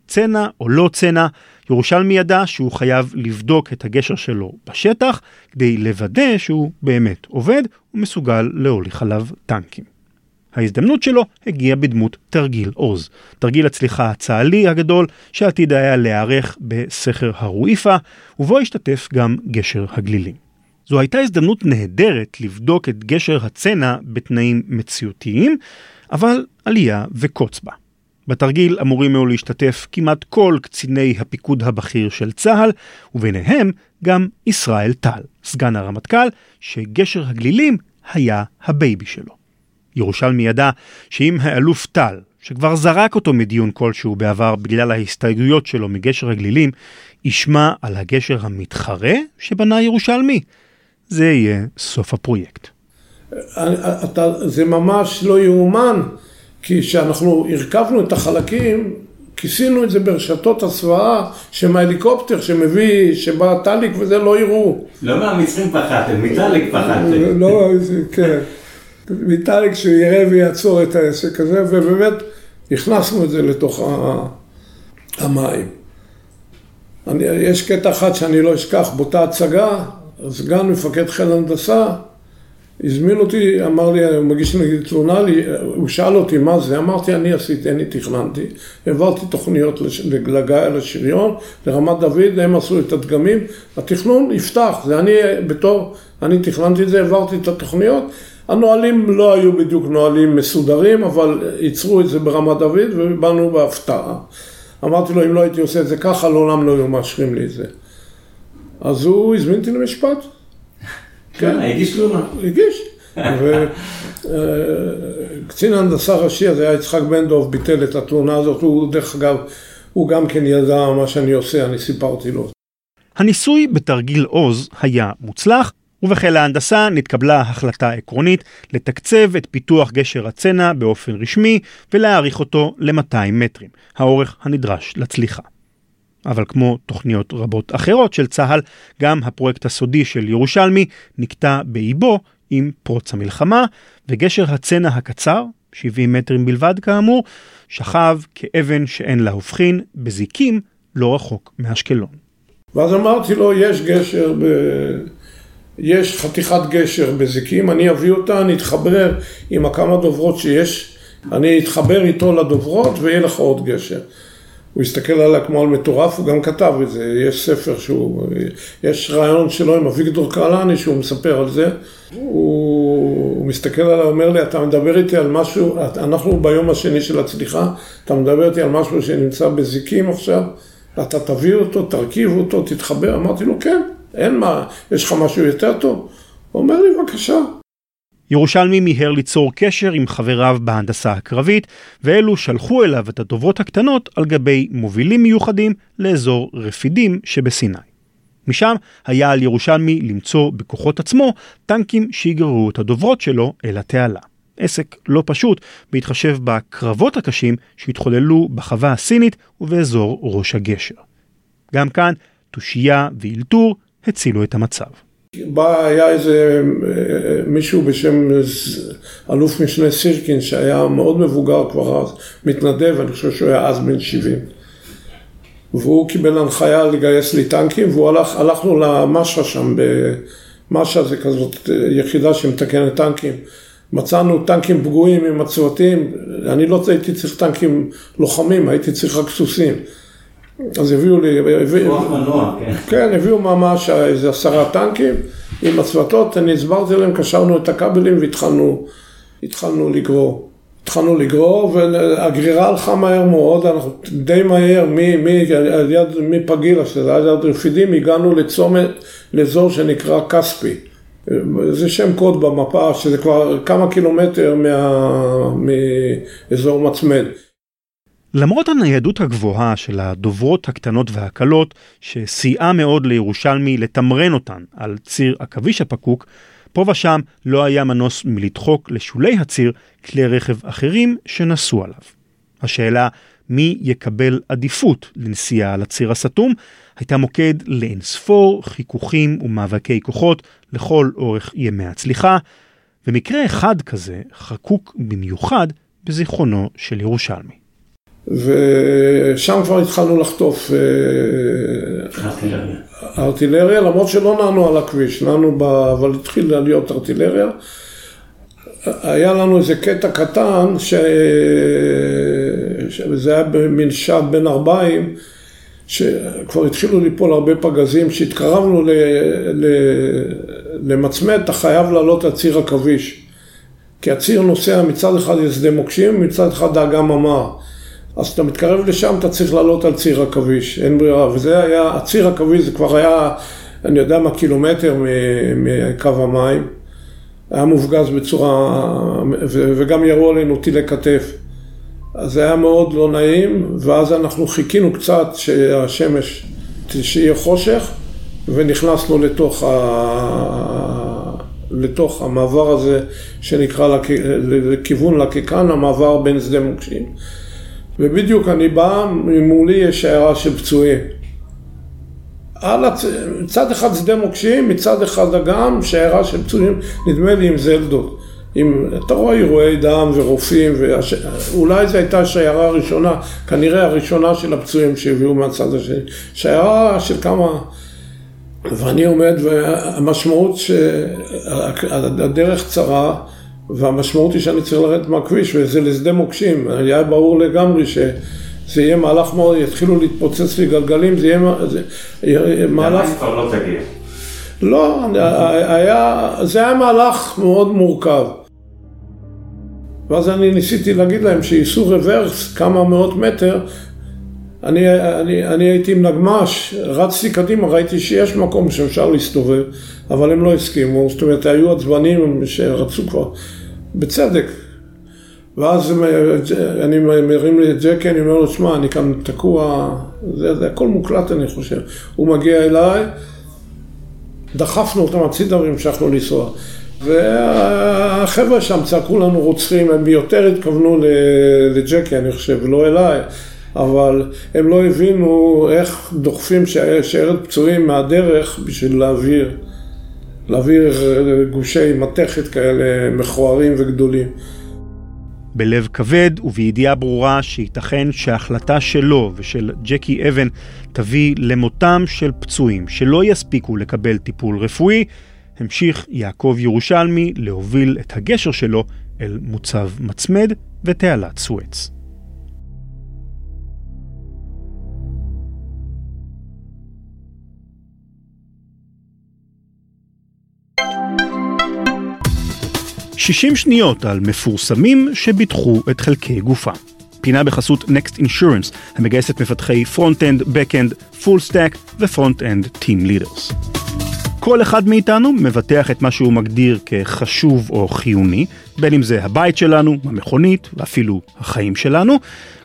צנע או לא צנע, ירושלמי ידע שהוא חייב לבדוק את הגשר שלו בשטח כדי לוודא שהוא באמת עובד ומסוגל להוליך עליו טנקים. ההזדמנות שלו הגיעה בדמות תרגיל עוז, תרגיל הצליחה הצה"לי הגדול שעתיד היה להיערך בסכר הרואיפה, ובו השתתף גם גשר הגלילים. זו הייתה הזדמנות נהדרת לבדוק את גשר הצנע בתנאים מציאותיים, אבל עלייה וקוץ בה. בתרגיל אמורים היו להשתתף כמעט כל קציני הפיקוד הבכיר של צה"ל, וביניהם גם ישראל טל, סגן הרמטכ"ל, שגשר הגלילים היה הבייבי שלו. ירושלמי ידע שאם האלוף טל, שכבר זרק אותו מדיון כלשהו בעבר בגלל ההסתייגויות שלו מגשר הגלילים, ישמע על הגשר המתחרה שבנה ירושלמי, זה יהיה סוף הפרויקט. אתה, זה ממש לא יאומן, כי כשאנחנו הרכבנו את החלקים, כיסינו את זה ברשתות הסוואה, שמההליקופטר שמביא, שבא טליק וזה לא יראו. לא מהמצרים פחדתם, מטליק פחדתם. לא, זה, כן. מטליק שהוא יראה ויעצור את העסק הזה, ובאמת הכנסנו את זה לתוך המים. אני, יש קטע אחד שאני לא אשכח, באותה הצגה, סגן מפקד חיל הנדסה הזמין אותי, אמר לי, הוא מגיש לי תלונה, לי, הוא שאל אותי מה זה, אמרתי אני עשיתי, אני תכננתי, העברתי תוכניות לגיא לשריון, לרמת דוד, הם עשו את הדגמים, התכנון יפתח, זה אני בתור, אני תכננתי את זה, העברתי את התוכניות, הנהלים לא היו בדיוק נהלים מסודרים, אבל ייצרו את זה ברמת דוד ובאנו בהפתעה. אמרתי לו, אם לא הייתי עושה את זה ככה, לעולם לא היו מאשרים לי את זה. אז הוא הזמין אותי למשפט. כן, הגיש תלונה. הגיש. וקצין ההנדסה הראשי הזה היה יצחק בן דב, ביטל את התלונה הזאת, הוא דרך אגב, הוא גם כן ידע מה שאני עושה, אני סיפרתי לו. הניסוי בתרגיל עוז היה מוצלח, ובחיל ההנדסה נתקבלה החלטה עקרונית לתקצב את פיתוח גשר הצנע באופן רשמי ולהאריך אותו ל-200 מטרים, האורך הנדרש לצליחה. אבל כמו תוכניות רבות אחרות של צה"ל, גם הפרויקט הסודי של ירושלמי נקטע באיבו עם פרוץ המלחמה, וגשר הצנע הקצר, 70 מטרים בלבד כאמור, שכב כאבן שאין לה הופכין בזיקים לא רחוק מאשקלון. ואז אמרתי לו, יש גשר ב... יש חתיכת גשר בזיקים, אני אביא אותה, אני אתחבר עם הכמה דוברות שיש, אני אתחבר איתו לדוברות ויהיה לך עוד גשר. הוא הסתכל עליה כמו על מטורף, הוא גם כתב את זה, יש ספר שהוא, יש רעיון שלו עם אביגדור קהלני שהוא מספר על זה, הוא, הוא מסתכל עליי, אומר לי, אתה מדבר איתי על משהו, אנחנו ביום השני של הצליחה, אתה מדבר איתי על משהו שנמצא בזיקים עכשיו, אתה תביא אותו, תרכיב אותו, תתחבר, אמרתי לו, כן, אין מה, יש לך משהו יותר טוב? הוא אומר לי, בבקשה. ירושלמי מיהר ליצור קשר עם חבריו בהנדסה הקרבית, ואלו שלחו אליו את הדוברות הקטנות על גבי מובילים מיוחדים לאזור רפידים שבסיני. משם היה על ירושלמי למצוא בכוחות עצמו טנקים שיגררו את הדוברות שלו אל התעלה. עסק לא פשוט, בהתחשב בקרבות הקשים שהתחוללו בחווה הסינית ובאזור ראש הגשר. גם כאן, תושייה ואילתור הצילו את המצב. בא, היה איזה אה, מישהו בשם אלוף משנה סירקין שהיה מאוד מבוגר כבר אז, מתנדב, אני חושב שהוא היה אז בן 70. והוא קיבל הנחיה לגייס לי טנקים, והוא הלך, הלכנו למשה שם, משה זה כזאת יחידה שמתקנת טנקים. מצאנו טנקים פגועים עם הצוותים, אני לא הייתי צריך טנקים לוחמים, הייתי צריך רק סוסים. אז הביאו לי, מנוע, כן. כן, הביאו ממש איזה עשרה טנקים עם הצוותות, אני הסברתי להם, קשרנו את הכבלים והתחלנו לגרור. התחלנו לגרור והגרירה הלכה מהר מאוד, אנחנו די מהר, מפגילה, שזה היה יד רפידים, הגענו לצומת, לאזור שנקרא כספי. זה שם קוד במפה, שזה כבר כמה קילומטר מה... מאזור מצמד. למרות הניידות הגבוהה של הדוברות הקטנות והקלות, שסייעה מאוד לירושלמי לתמרן אותן על ציר עכביש הפקוק, פה ושם לא היה מנוס מלדחוק לשולי הציר כלי רכב אחרים שנסעו עליו. השאלה מי יקבל עדיפות לנסיעה על הציר הסתום הייתה מוקד לאינספור חיכוכים ומאבקי כוחות לכל אורך ימי הצליחה, ומקרה אחד כזה חקוק במיוחד בזיכרונו של ירושלמי. ושם כבר התחלנו לחטוף ארטילריה. ארטילריה, למרות שלא נענו על הכביש, נענו ב... אבל התחיל להיות ארטילריה. היה לנו איזה קטע קטן, ש... שזה היה במין שד בין ארבעים, שכבר התחילו ליפול הרבה פגזים, כשהתקרבנו ל... ל... למצמד, אתה חייב לעלות על ציר עכביש. כי הציר נוסע מצד אחד לשדה מוקשים, מצד אחד דאגה ממר. אז כשאתה מתקרב לשם אתה צריך לעלות על ציר עכביש, אין ברירה, וזה היה, הציר עכביש זה כבר היה, אני יודע מה, קילומטר מקו המים, היה מופגז בצורה, וגם ירו עלינו טילי כתף. אז זה היה מאוד לא נעים, ואז אנחנו חיכינו קצת שהשמש, שיהיה חושך, ונכנסנו לתוך, ה... לתוך המעבר הזה שנקרא לכ... לכיוון לקיקן, המעבר בין שדה מוקשים. ובדיוק אני בא, מולי יש שיירה של פצועים. על הצ... מצד אחד שדה מוקשים, מצד אחד אגם, שיירה של פצועים, נדמה לי עם זלדות. עם, אתה רואה אירועי דם ורופאים, והש... אולי זו הייתה השיירה הראשונה, כנראה הראשונה של הפצועים שהביאו מהצד השני. שיירה של כמה... ואני עומד, והמשמעות שהדרך צרה, והמשמעות היא שאני צריך לרדת מהכביש, וזה לשדה מוקשים. היה ברור לגמרי שזה יהיה מהלך מאוד, יתחילו להתפוצץ לי גלגלים, זה יהיה, זה מהלך... למה כבר לא תגיע? לא, היה, זה היה מהלך מאוד מורכב. ואז אני ניסיתי להגיד להם שייסעו רוורס כמה מאות מטר. אני, אני, אני הייתי עם נגמ"ש, רצתי קדימה, ראיתי שיש מקום שאפשר להסתובב, אבל הם לא הסכימו, זאת אומרת, היו עצבנים שרצו כבר, בצדק. ואז אני מרים לי את ג'קי, אני אומר לו, שמע, אני כאן תקוע, זה, זה הכל מוקלט אני חושב. הוא מגיע אליי, דחפנו אותם הצידה והמשכנו לנסוע. והחבר'ה שם צעקו לנו רוצחים, הם יותר התכוונו לג'קי, אני חושב, לא אליי, אבל הם לא הבינו איך דוחפים שיירת פצועים מהדרך בשביל להעביר, להעביר גושי מתכת כאלה מכוערים וגדולים. בלב כבד ובידיעה ברורה שייתכן שההחלטה שלו ושל ג'קי אבן תביא למותם של פצועים שלא יספיקו לקבל טיפול רפואי, המשיך יעקב ירושלמי להוביל את הגשר שלו אל מוצב מצמד ותעלת סואץ. שישים שניות על מפורסמים שביטחו את חלקי גופה. פינה בחסות Next Insurance, המגייסת מפתחי Front-End, Back-End, Full Stack ו-Front-End Team Leaders. כל אחד מאיתנו מבטח את מה שהוא מגדיר כחשוב או חיוני, בין אם זה הבית שלנו, המכונית ואפילו החיים שלנו.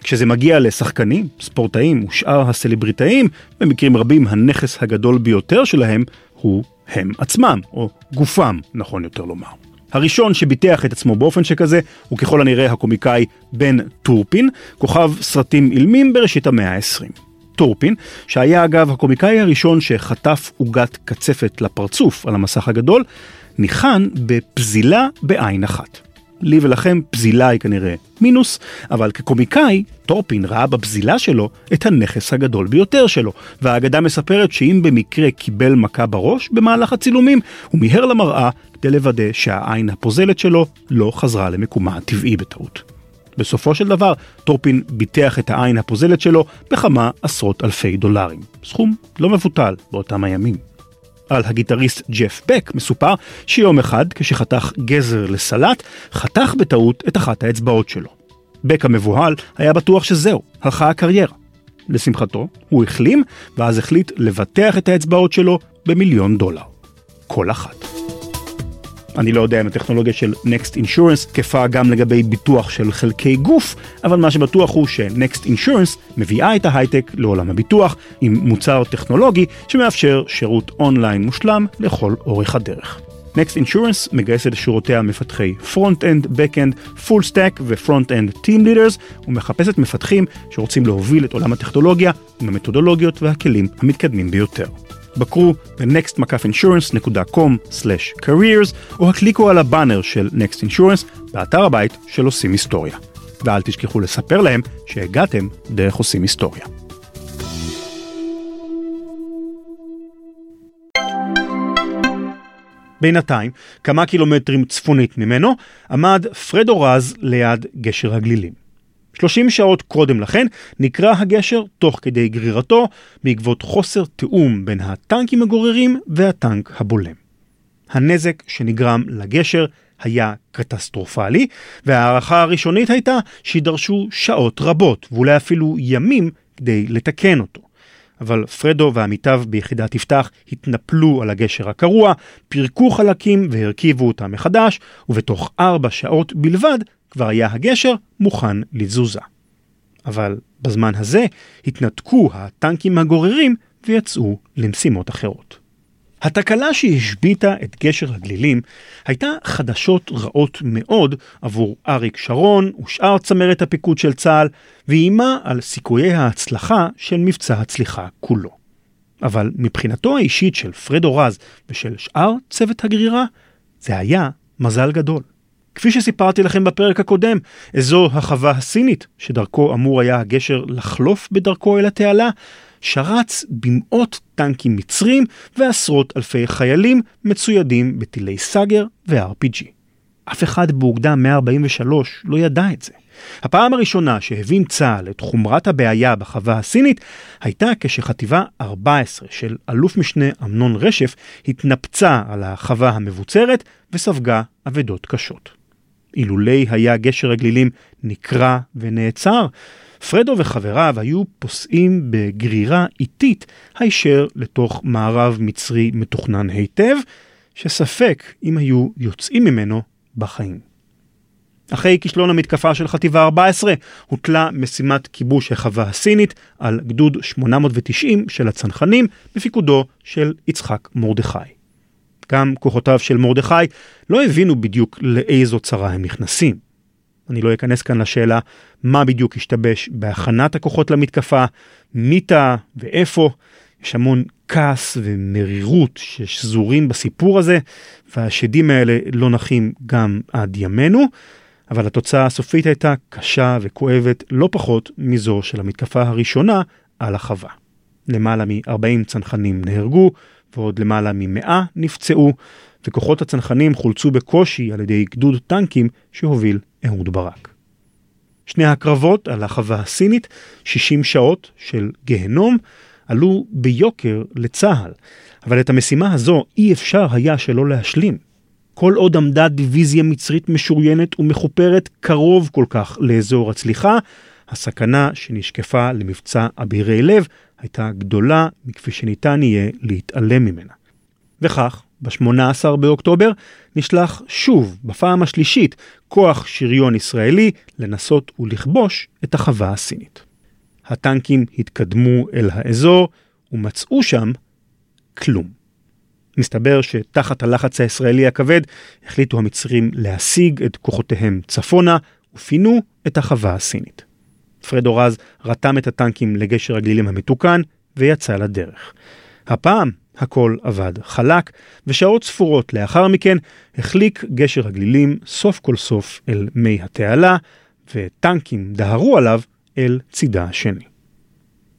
כשזה מגיע לשחקנים, ספורטאים ושאר הסלבריטאים, במקרים רבים הנכס הגדול ביותר שלהם הוא הם עצמם, או גופם, נכון יותר לומר. הראשון שביטח את עצמו באופן שכזה הוא ככל הנראה הקומיקאי בן טורפין, כוכב סרטים אילמים בראשית המאה ה-20. טורפין, שהיה אגב הקומיקאי הראשון שחטף עוגת קצפת לפרצוף על המסך הגדול, ניחן בפזילה בעין אחת. לי ולכם פזילה היא כנראה מינוס, אבל כקומיקאי, טורפין ראה בפזילה שלו את הנכס הגדול ביותר שלו, והאגדה מספרת שאם במקרה קיבל מכה בראש במהלך הצילומים, הוא מיהר למראה כדי לוודא שהעין הפוזלת שלו לא חזרה למקומה הטבעי בטעות. בסופו של דבר, טורפין ביטח את העין הפוזלת שלו בכמה עשרות אלפי דולרים. סכום לא מבוטל באותם הימים. על הגיטריסט ג'ף בק מסופר שיום אחד, כשחתך גזר לסלט, חתך בטעות את אחת האצבעות שלו. בק המבוהל היה בטוח שזהו, הלכה הקריירה. לשמחתו, הוא החלים, ואז החליט לבטח את האצבעות שלו במיליון דולר. כל אחת. אני לא יודע אם הטכנולוגיה של Next Insurance תקפה גם לגבי ביטוח של חלקי גוף, אבל מה שבטוח הוא ש-Next Insurance מביאה את ההייטק לעולם הביטוח עם מוצר טכנולוגי שמאפשר שירות אונליין מושלם לכל אורך הדרך. Next Insurance מגייסת לשורותיה מפתחי Front-End, Back-End, Full Stack ו-Front-End Team Leaders ומחפשת מפתחים שרוצים להוביל את עולם הטכנולוגיה עם המתודולוגיות והכלים המתקדמים ביותר. בקרו ב-nextmcaffinsurance.com/careers או הקליקו על הבאנר של Next Insurance באתר הבית של עושים היסטוריה. ואל תשכחו לספר להם שהגעתם דרך עושים היסטוריה. בינתיים, כמה קילומטרים צפונית ממנו, עמד פרדו רז ליד גשר הגלילים. 30 שעות קודם לכן נקרע הגשר תוך כדי גרירתו בעקבות חוסר תיאום בין הטנקים הגוררים והטנק הבולם. הנזק שנגרם לגשר היה קטסטרופלי, וההערכה הראשונית הייתה שידרשו שעות רבות ואולי אפילו ימים כדי לתקן אותו. אבל פרדו ועמיתיו ביחידת יפתח התנפלו על הגשר הקרוע, פירקו חלקים והרכיבו אותם מחדש, ובתוך ארבע שעות בלבד כבר היה הגשר מוכן לתזוזה. אבל בזמן הזה התנתקו הטנקים הגוררים ויצאו למשימות אחרות. התקלה שהשביתה את גשר הגלילים הייתה חדשות רעות מאוד עבור אריק שרון ושאר צמרת הפיקוד של צה"ל, ואיימה על סיכויי ההצלחה של מבצע הצליחה כולו. אבל מבחינתו האישית של פרדו רז ושל שאר צוות הגרירה, זה היה מזל גדול. כפי שסיפרתי לכם בפרק הקודם, אזור החווה הסינית, שדרכו אמור היה הגשר לחלוף בדרכו אל התעלה, שרץ במאות טנקים מצרים ועשרות אלפי חיילים מצוידים בטילי סאגר ו-RPG. אף אחד באוגדה 143 לא ידע את זה. הפעם הראשונה שהבין צה"ל את חומרת הבעיה בחווה הסינית הייתה כשחטיבה 14 של אלוף משנה אמנון רשף התנפצה על החווה המבוצרת וספגה אבדות קשות. אילולי היה גשר הגלילים נקרע ונעצר, פרדו וחבריו היו פוסעים בגרירה איטית הישר לתוך מערב מצרי מתוכנן היטב, שספק אם היו יוצאים ממנו בחיים. אחרי כישלון המתקפה של חטיבה 14, הוטלה משימת כיבוש החווה הסינית על גדוד 890 של הצנחנים בפיקודו של יצחק מרדכי. גם כוחותיו של מרדכי לא הבינו בדיוק לאיזו צרה הם נכנסים. אני לא אכנס כאן לשאלה מה בדיוק השתבש בהכנת הכוחות למתקפה, מי טעה ואיפה. יש המון כעס ומרירות ששזורים בסיפור הזה, והשדים האלה לא נחים גם עד ימינו, אבל התוצאה הסופית הייתה קשה וכואבת לא פחות מזו של המתקפה הראשונה על החווה. למעלה מ-40 צנחנים נהרגו, ועוד למעלה מ-100 נפצעו, וכוחות הצנחנים חולצו בקושי על ידי גדוד טנקים שהוביל אהוד ברק. שני הקרבות על החווה הסינית, 60 שעות של גהנום, עלו ביוקר לצה"ל, אבל את המשימה הזו אי אפשר היה שלא להשלים. כל עוד עמדה דיוויזיה מצרית משוריינת ומחופרת קרוב כל כך לאזור הצליחה, הסכנה שנשקפה למבצע אבירי לב הייתה גדולה מכפי שניתן יהיה להתעלם ממנה. וכך, ב-18 באוקטובר נשלח שוב, בפעם השלישית, כוח שריון ישראלי לנסות ולכבוש את החווה הסינית. הטנקים התקדמו אל האזור ומצאו שם כלום. מסתבר שתחת הלחץ הישראלי הכבד החליטו המצרים להשיג את כוחותיהם צפונה ופינו את החווה הסינית. פרדו רז רתם את הטנקים לגשר הגלילים המתוקן ויצא לדרך. הפעם הכל עבד חלק, ושעות ספורות לאחר מכן החליק גשר הגלילים סוף כל סוף אל מי התעלה, וטנקים דהרו עליו אל צידה השני.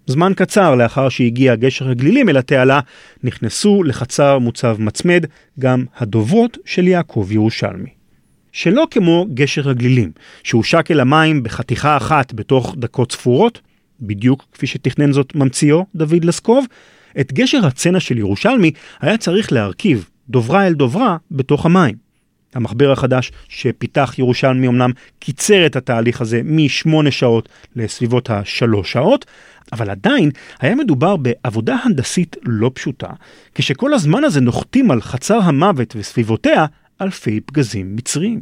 זמן קצר לאחר שהגיע גשר הגלילים אל התעלה, נכנסו לחצר מוצב מצמד גם הדוברות של יעקב ירושלמי. שלא כמו גשר הגלילים, שהושק אל המים בחתיכה אחת בתוך דקות ספורות, בדיוק כפי שתכנן זאת ממציאו, דוד לסקוב, את גשר הצנע של ירושלמי היה צריך להרכיב, דוברה אל דוברה, בתוך המים. המחבר החדש שפיתח ירושלמי אמנם קיצר את התהליך הזה משמונה שעות לסביבות השלוש שעות, אבל עדיין היה מדובר בעבודה הנדסית לא פשוטה, כשכל הזמן הזה נוחתים על חצר המוות וסביבותיה אלפי פגזים מצריים.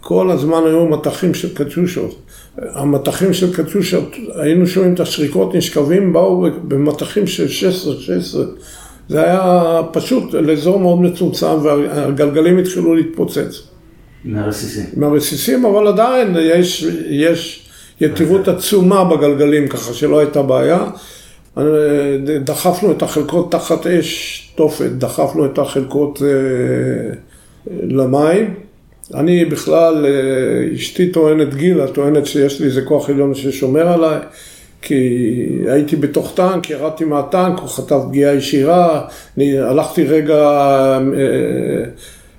כל הזמן היו מטחים של קטיושות. המטחים של קטיושות, היינו שומעים את השריקות נשכבים, באו במטחים של 16-16. זה היה פשוט לאזור מאוד מצומצם והגלגלים התחילו להתפוצץ. מהרסיסים. מהרסיסים, אבל עדיין יש, יש יתירות עצומה בגלגלים, ככה שלא הייתה בעיה. דחפנו את החלקות תחת אש תופת, דחפנו את החלקות אה, למים. אני בכלל, אה, אשתי טוענת גילה, טוענת שיש לי איזה כוח עליון ששומר עליי, כי הייתי בתוך טנק, ירדתי מהטנק, הוא חטף פגיעה ישירה, אני הלכתי רגע אה,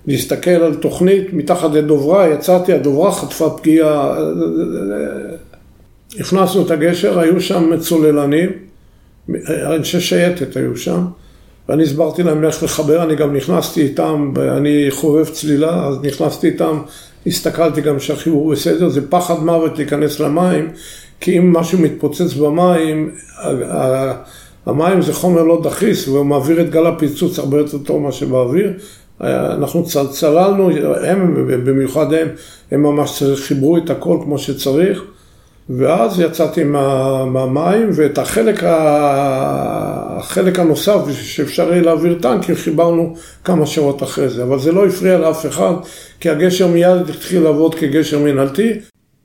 להסתכל על תוכנית מתחת לדוברה, יצאתי, הדוברה חטפה פגיעה, הכנסנו את הגשר, היו שם צוללנים, אנשי שייטת היו שם. ואני הסברתי להם איך לחבר, אני גם נכנסתי איתם, אני חובב צלילה, אז נכנסתי איתם, הסתכלתי גם שהחיבור בסדר, זה פחד מוות להיכנס למים, כי אם משהו מתפוצץ במים, המים זה חומר לא דחיס, והוא מעביר את גל הפיצוץ הרבה יותר טוב מאשר באוויר. אנחנו צללנו, הם, במיוחד הם, הם ממש חיברו את הכל כמו שצריך. ואז יצאתי מה, מהמים, ואת החלק, ה... החלק הנוסף שאפשר יהיה להעביר טנקים חיברנו כמה שעות אחרי זה, אבל זה לא הפריע לאף אחד, כי הגשר מיד התחיל לעבוד כגשר מנהלתי.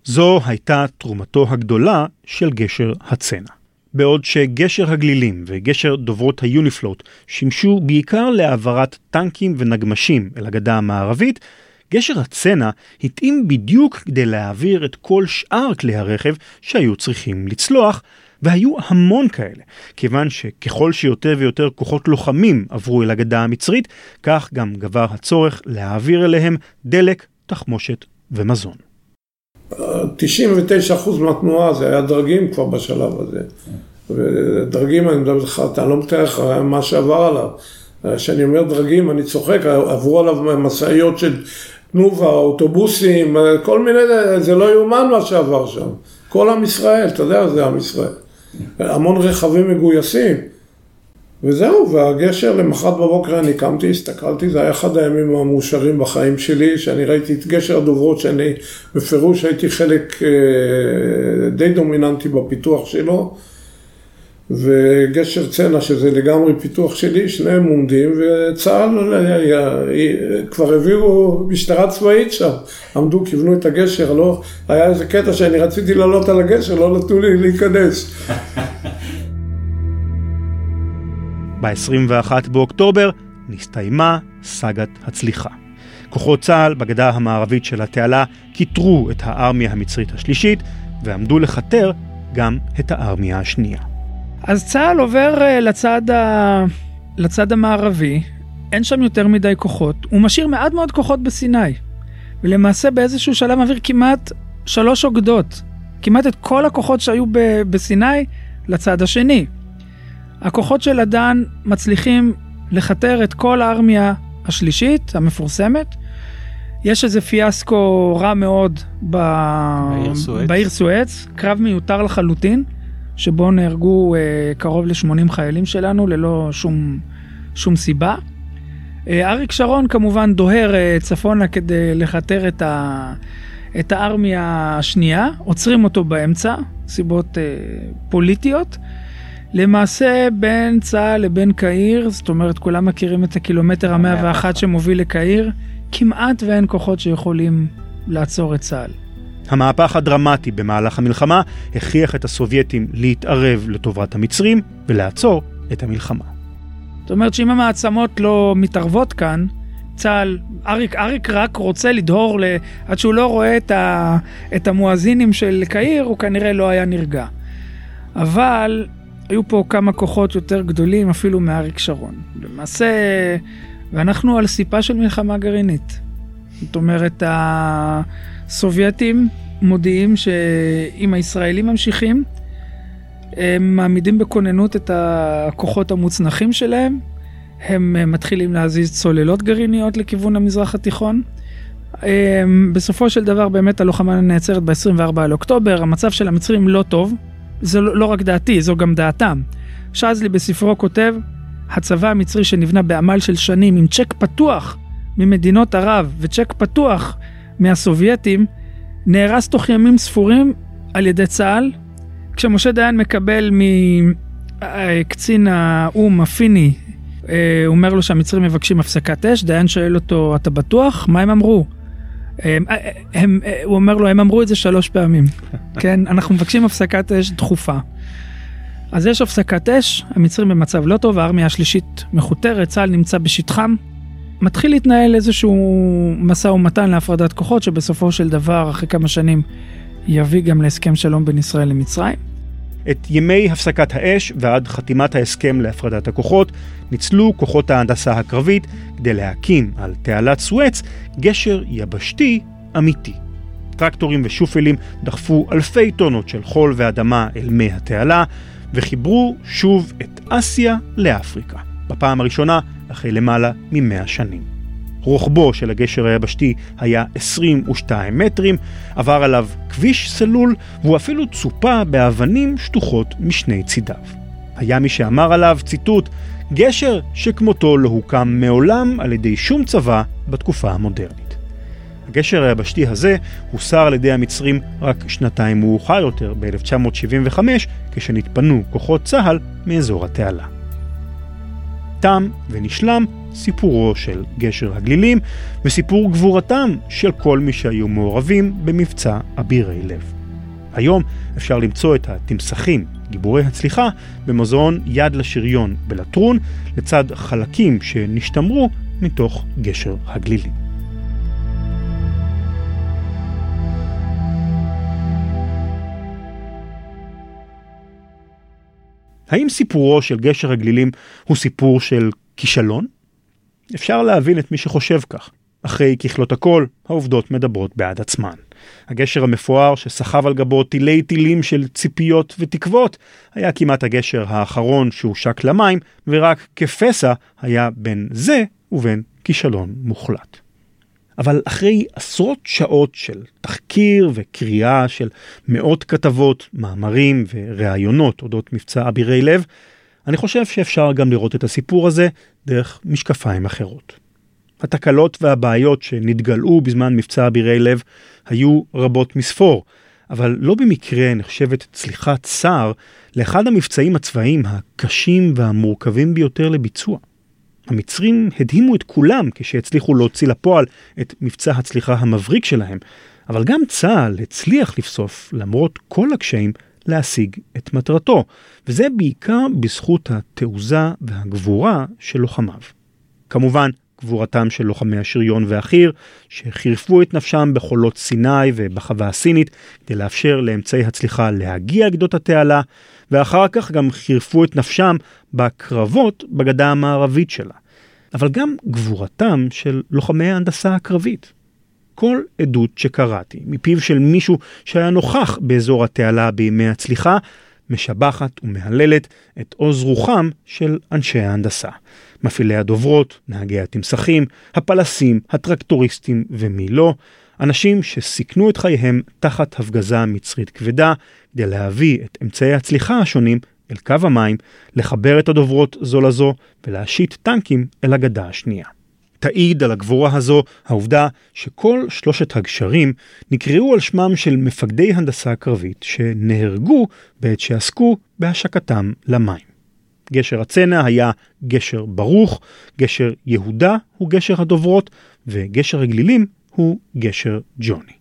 זו הייתה תרומתו הגדולה של גשר הצנע. בעוד שגשר הגלילים וגשר דוברות היוניפלוט שימשו בעיקר להעברת טנקים ונגמשים אל הגדה המערבית, גשר הצנע התאים בדיוק כדי להעביר את כל שאר כלי הרכב שהיו צריכים לצלוח, והיו המון כאלה, כיוון שככל שיותר ויותר כוחות לוחמים עברו אל הגדה המצרית, כך גם גבר הצורך להעביר אליהם דלק, תחמושת ומזון. 99% מהתנועה זה היה דרגים כבר בשלב הזה. ודרגים, אני מדבר איתך, אתה לא מתאר לך מה שעבר עליו. כשאני אומר דרגים, אני צוחק, עברו עליו משאיות של תנובה, אוטובוסים, כל מיני, זה לא יאומן מה שעבר שם. כל עם ישראל, אתה יודע, זה עם ישראל. המון רכבים מגויסים. וזהו, והגשר למחרת בבוקר אני קמתי, הסתכלתי, זה היה אחד הימים המאושרים בחיים שלי, שאני ראיתי את גשר הדוברות, שאני בפירוש הייתי חלק אה, די דומיננטי בפיתוח שלו. וגשר צנע, שזה לגמרי פיתוח שלי, שניהם עומדים, וצה"ל כבר הביאו משטרה צבאית שם, עמדו, כיוונו את הגשר, לא, היה איזה קטע שאני רציתי לעלות על הגשר, לא נתנו לי להיכנס. ב-21 באוקטובר נסתיימה סאגת הצליחה. כוחות צה"ל בגדה המערבית של התעלה כיתרו את הארמיה המצרית השלישית ועמדו לכתר גם את הארמיה השנייה. אז צה"ל עובר אה, לצד, ה... לצד המערבי, אין שם יותר מדי כוחות, הוא משאיר מעט מאוד כוחות בסיני. ולמעשה באיזשהו שלב מעביר כמעט שלוש אוגדות, כמעט את כל הכוחות שהיו ב... בסיני לצד השני. הכוחות של אדן מצליחים לכתר את כל הארמיה השלישית, המפורסמת. יש איזה פיאסקו רע מאוד ב... בעיר סואץ, קרב מיותר לחלוטין. שבו נהרגו אה, קרוב ל-80 חיילים שלנו ללא שום, שום סיבה. אה, אריק שרון כמובן דוהר אה, צפונה כדי לכתר את, את הארמיה השנייה, עוצרים אותו באמצע, סיבות אה, פוליטיות. למעשה בין צה"ל לבין קהיר, זאת אומרת כולם מכירים את הקילומטר המאה ואחת שמוביל לקהיר, כמעט ואין כוחות שיכולים לעצור את צה"ל. המהפך הדרמטי במהלך המלחמה הכריח את הסובייטים להתערב לטובת המצרים ולעצור את המלחמה. זאת אומרת שאם המעצמות לא מתערבות כאן, צה"ל, אריק, אריק רק רוצה לדהור ל... עד שהוא לא רואה את, ה, את המואזינים של קהיר, הוא כנראה לא היה נרגע. אבל היו פה כמה כוחות יותר גדולים אפילו מאריק שרון. למעשה, ואנחנו על סיפה של מלחמה גרעינית. זאת אומרת, הסובייטים מודיעים שאם הישראלים ממשיכים, הם מעמידים בכוננות את הכוחות המוצנחים שלהם, הם מתחילים להזיז צוללות גרעיניות לכיוון המזרח התיכון. בסופו של דבר באמת הלוחמה נעצרת ב-24 לאוקטובר, המצב של המצרים לא טוב, זה לא, לא רק דעתי, זו גם דעתם. שזלי בספרו כותב, הצבא המצרי שנבנה בעמל של שנים עם צ'ק פתוח ממדינות ערב וצ'ק פתוח מהסובייטים, נהרס תוך ימים ספורים על ידי צה"ל, כשמשה דיין מקבל מקצין האו"ם הפיני, הוא אומר לו שהמצרים מבקשים הפסקת אש, דיין שואל אותו, אתה בטוח? מה הם אמרו? הם, הם, הוא אומר לו, הם אמרו את זה שלוש פעמים, כן? אנחנו מבקשים הפסקת אש דחופה. אז יש הפסקת אש, המצרים במצב לא טוב, הארמיה השלישית מכותרת, צה"ל נמצא בשטחם. מתחיל להתנהל איזשהו משא ומתן להפרדת כוחות, שבסופו של דבר, אחרי כמה שנים, יביא גם להסכם שלום בין ישראל למצרים. את ימי הפסקת האש ועד חתימת ההסכם להפרדת הכוחות ניצלו כוחות ההנדסה הקרבית כדי להקים על תעלת סואץ גשר יבשתי אמיתי. טרקטורים ושופלים דחפו אלפי טונות של חול ואדמה אל מי התעלה וחיברו שוב את אסיה לאפריקה, בפעם הראשונה אחרי למעלה ממאה שנים. רוחבו של הגשר היבשתי היה 22 מטרים, עבר עליו כביש סלול, והוא אפילו צופה באבנים שטוחות משני צידיו. היה מי שאמר עליו, ציטוט, גשר שכמותו לא הוקם מעולם על ידי שום צבא בתקופה המודרנית. הגשר היבשתי הזה הוסר על ידי המצרים רק שנתיים מאוחר יותר, ב-1975, כשנתפנו כוחות צה"ל מאזור התעלה. תם ונשלם סיפורו של גשר הגלילים וסיפור גבורתם של כל מי שהיו מעורבים במבצע אבירי לב. היום אפשר למצוא את התמסכים, גיבורי הצליחה, במוזיאון יד לשריון בלטרון, לצד חלקים שנשתמרו מתוך גשר הגלילים. האם סיפורו של גשר הגלילים הוא סיפור של כישלון? אפשר להבין את מי שחושב כך. אחרי ככלות הכל, העובדות מדברות בעד עצמן. הגשר המפואר שסחב על גבו תילי תילים של ציפיות ותקוות, היה כמעט הגשר האחרון שהושק למים, ורק כפסע היה בין זה ובין כישלון מוחלט. אבל אחרי עשרות שעות של תחקיר וקריאה של מאות כתבות, מאמרים וראיונות אודות מבצע אבירי לב, אני חושב שאפשר גם לראות את הסיפור הזה דרך משקפיים אחרות. התקלות והבעיות שנתגלעו בזמן מבצע אבירי לב היו רבות מספור, אבל לא במקרה נחשבת צליחת סער לאחד המבצעים הצבאיים הקשים והמורכבים ביותר לביצוע. המצרים הדהימו את כולם כשהצליחו להוציא לפועל את מבצע הצליחה המבריק שלהם, אבל גם צה"ל הצליח לבסוף, למרות כל הקשיים, להשיג את מטרתו, וזה בעיקר בזכות התעוזה והגבורה של לוחמיו. כמובן, גבורתם של לוחמי השריון והחי"ר, שחירפו את נפשם בחולות סיני ובחווה הסינית כדי לאפשר לאמצעי הצליחה להגיע גדות התעלה, ואחר כך גם חירפו את נפשם בקרבות בגדה המערבית שלה. אבל גם גבורתם של לוחמי ההנדסה הקרבית. כל עדות שקראתי מפיו של מישהו שהיה נוכח באזור התעלה בימי הצליחה, משבחת ומהללת את עוז רוחם של אנשי ההנדסה. מפעילי הדוברות, נהגי התמסכים, הפלסים, הטרקטוריסטים ומי לא, אנשים שסיכנו את חייהם תחת הפגזה מצרית כבדה כדי להביא את אמצעי הצליחה השונים אל קו המים, לחבר את הדוברות זו לזו ולהשית טנקים אל הגדה השנייה. תעיד על הגבורה הזו העובדה שכל שלושת הגשרים נקראו על שמם של מפקדי הנדסה קרבית שנהרגו בעת שעסקו בהשקתם למים. גשר הצנע היה גשר ברוך, גשר יהודה הוא גשר הדוברות, וגשר הגלילים הוא גשר ג'וני.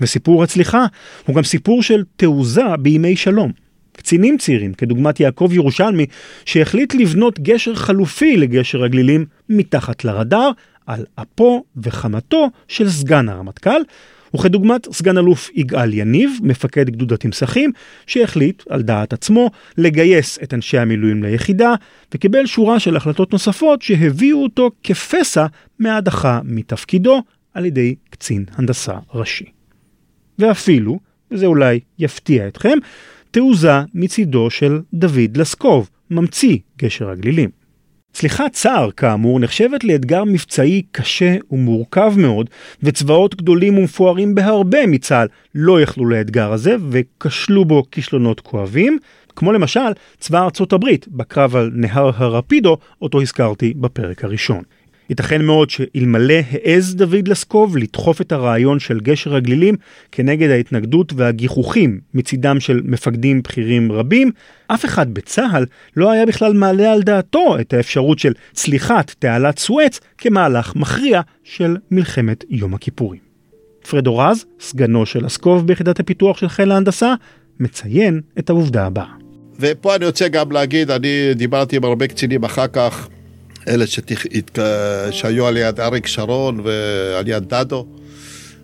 וסיפור הצליחה הוא גם סיפור של תעוזה בימי שלום. קצינים צעירים, כדוגמת יעקב ירושלמי, שהחליט לבנות גשר חלופי לגשר הגלילים מתחת לרדאר, על אפו וחמתו של סגן הרמטכ"ל, וכדוגמת סגן אלוף יגאל יניב, מפקד גדוד התמסכים, שהחליט, על דעת עצמו, לגייס את אנשי המילואים ליחידה, וקיבל שורה של החלטות נוספות שהביאו אותו כפסע מהדחה מתפקידו על ידי קצין הנדסה ראשי. ואפילו, וזה אולי יפתיע אתכם, תעוזה מצידו של דוד לסקוב, ממציא גשר הגלילים. צליחת צער, כאמור, נחשבת לאתגר מבצעי קשה ומורכב מאוד, וצבאות גדולים ומפוארים בהרבה מצה"ל לא יכלו לאתגר הזה, וכשלו בו כישלונות כואבים, כמו למשל צבא ארצות הברית בקרב על נהר הרפידו, אותו הזכרתי בפרק הראשון. ייתכן מאוד שאלמלא העז דוד לסקוב לדחוף את הרעיון של גשר הגלילים כנגד ההתנגדות והגיחוכים מצידם של מפקדים בכירים רבים, אף אחד בצה"ל לא היה בכלל מעלה על דעתו את האפשרות של צליחת תעלת סואץ כמהלך מכריע של מלחמת יום הכיפורים. פרדו רז, סגנו של לסקוב ביחידת הפיתוח של חיל ההנדסה, מציין את העובדה הבאה. ופה אני רוצה גם להגיד, אני דיברתי עם הרבה קצינים אחר כך, אלה שתכ... שהיו על יד אריק שרון ועל יד דדו,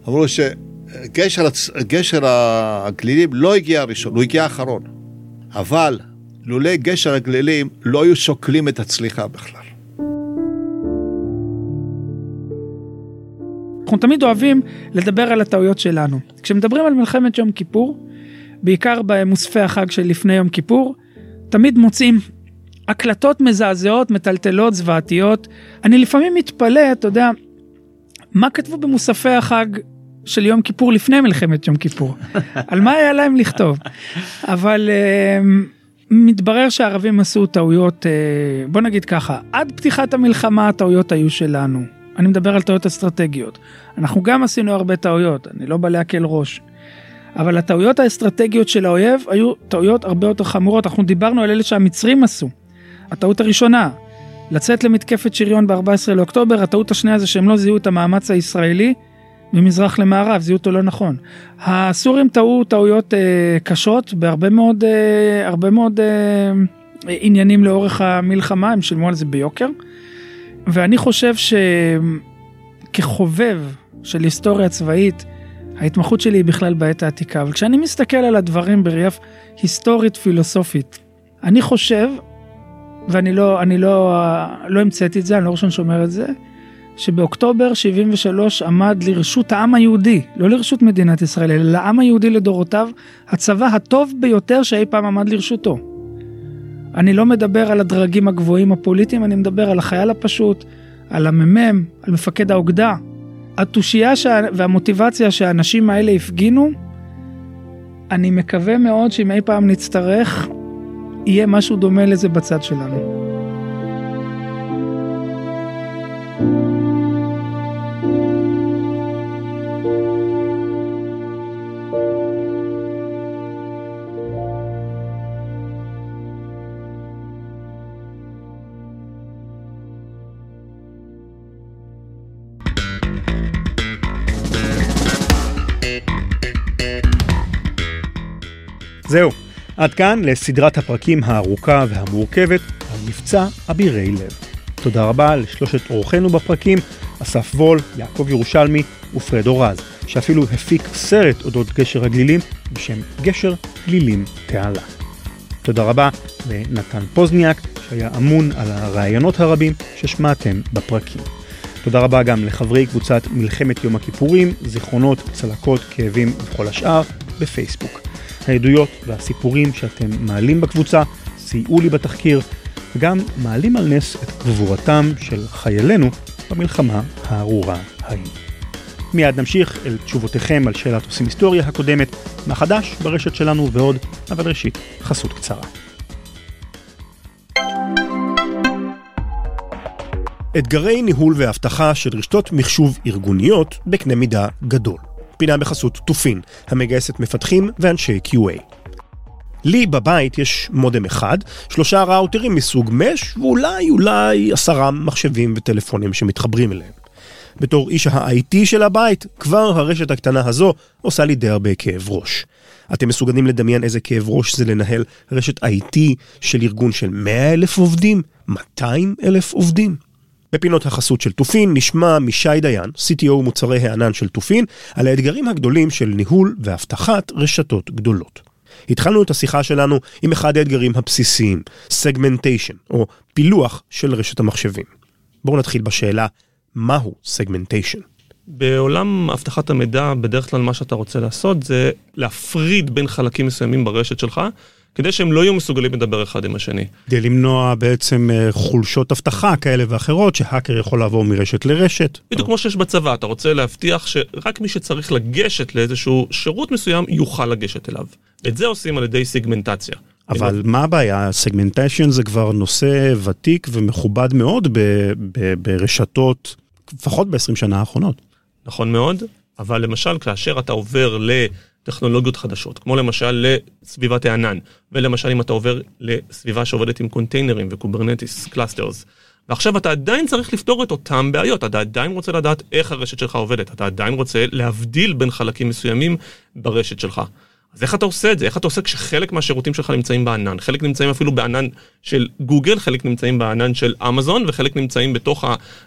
אמרו שגשר. גשר הגלילים לא הגיע ראשון, הוא הגיע אחרון. אבל לולא גשר הגלילים לא היו שוקלים את הצליחה בכלל. אנחנו תמיד אוהבים לדבר על הטעויות שלנו. כשמדברים על מלחמת יום כיפור, בעיקר במוספי החג של לפני יום כיפור, תמיד מוצאים הקלטות מזעזעות, מטלטלות, זוועתיות. אני לפעמים מתפלא, אתה יודע, מה כתבו במוספי החג של יום כיפור לפני מלחמת יום כיפור? על מה היה להם לכתוב? אבל uh, מתברר שהערבים עשו טעויות, uh, בוא נגיד ככה, עד פתיחת המלחמה הטעויות היו שלנו. אני מדבר על טעויות אסטרטגיות. אנחנו גם עשינו הרבה טעויות, אני לא בא להקל ראש. אבל הטעויות האסטרטגיות של האויב היו טעויות הרבה יותר חמורות. אנחנו דיברנו על אלה שהמצרים עשו. הטעות הראשונה, לצאת למתקפת שריון ב-14 לאוקטובר, הטעות השנייה זה שהם לא זיהו את המאמץ הישראלי ממזרח למערב, זיהו אותו לא נכון. הסורים טעו טעויות אה, קשות בהרבה מאוד, אה, הרבה מאוד אה, עניינים לאורך המלחמה, הם שילמו על זה ביוקר. ואני חושב שכחובב של היסטוריה צבאית, ההתמחות שלי היא בכלל בעת העתיקה, אבל כשאני מסתכל על הדברים בראייה היסטורית פילוסופית, אני חושב ואני לא, אני לא, לא המצאתי את זה, אני לא ראשון שאומר את זה, שבאוקטובר 73 עמד לרשות העם היהודי, לא לרשות מדינת ישראל, אלא לעם היהודי לדורותיו, הצבא הטוב ביותר שאי פעם עמד לרשותו. אני לא מדבר על הדרגים הגבוהים הפוליטיים, אני מדבר על החייל הפשוט, על המ"מ, על מפקד האוגדה. התושייה שה... והמוטיבציה שהאנשים האלה הפגינו, אני מקווה מאוד שאם אי פעם נצטרך, יהיה משהו דומה לזה בצד שלנו. זהו, עד כאן לסדרת הפרקים הארוכה והמורכבת על מבצע אבירי לב. תודה רבה לשלושת אורחינו בפרקים, אסף וול, יעקב ירושלמי ופרדו רז, שאפילו הפיק סרט אודות גשר הגלילים בשם גשר גלילים תעלה. תודה רבה לנתן פוזניאק, שהיה אמון על הרעיונות הרבים ששמעתם בפרקים. תודה רבה גם לחברי קבוצת מלחמת יום הכיפורים, זיכרונות, צלקות, כאבים וכל השאר בפייסבוק. העדויות והסיפורים שאתם מעלים בקבוצה סייעו לי בתחקיר, וגם מעלים על נס את גבורתם של חיילינו במלחמה הארורה ההיא. מיד נמשיך אל תשובותיכם על שאלת עושים היסטוריה הקודמת, מה חדש ברשת שלנו ועוד, אבל ראשית, חסות קצרה. אתגרי ניהול ואבטחה של רשתות מחשוב ארגוניות בקנה מידה גדול. פינה בחסות תופין, המגייסת מפתחים ואנשי QA. לי בבית יש מודם אחד, שלושה ראוטרים מסוג מש, ואולי אולי עשרה מחשבים וטלפונים שמתחברים אליהם. בתור איש ה-IT של הבית, כבר הרשת הקטנה הזו עושה לי די הרבה כאב ראש. אתם מסוגלים לדמיין איזה כאב ראש זה לנהל רשת IT של ארגון של 100 אלף עובדים? 200 אלף עובדים? בפינות החסות של תופין נשמע משי דיין, CTO מוצרי הענן של תופין, על האתגרים הגדולים של ניהול ואבטחת רשתות גדולות. התחלנו את השיחה שלנו עם אחד האתגרים הבסיסיים, סגמנטיישן, או פילוח של רשת המחשבים. בואו נתחיל בשאלה, מהו סגמנטיישן? בעולם אבטחת המידע, בדרך כלל מה שאתה רוצה לעשות זה להפריד בין חלקים מסוימים ברשת שלך, כדי שהם לא יהיו מסוגלים לדבר אחד עם השני. כדי למנוע בעצם אה, חולשות אבטחה כאלה ואחרות, שהאקר יכול לעבור מרשת לרשת. בדיוק כמו שיש בצבא, אתה רוצה להבטיח שרק מי שצריך לגשת לאיזשהו שירות מסוים יוכל לגשת אליו. את זה עושים על ידי סיגמנטציה. אבל מה הבעיה? סגמנטיישן זה כבר נושא ותיק ומכובד מאוד ברשתות, לפחות ב-20 שנה האחרונות. נכון מאוד, אבל למשל כאשר אתה עובר לטכנולוגיות חדשות, כמו למשל לסביבת הענן, ולמשל אם אתה עובר לסביבה שעובדת עם קונטיינרים ו Kubernetes clusters, ועכשיו אתה עדיין צריך לפתור את אותם בעיות, אתה עדיין רוצה לדעת איך הרשת שלך עובדת, אתה עדיין רוצה להבדיל בין חלקים מסוימים ברשת שלך. אז איך אתה עושה את זה? איך אתה עושה כשחלק מהשירותים שלך נמצאים בענן? חלק נמצאים אפילו בענן של גוגל, חלק נמצאים בענן של אמזון, וחלק נמצאים בתוך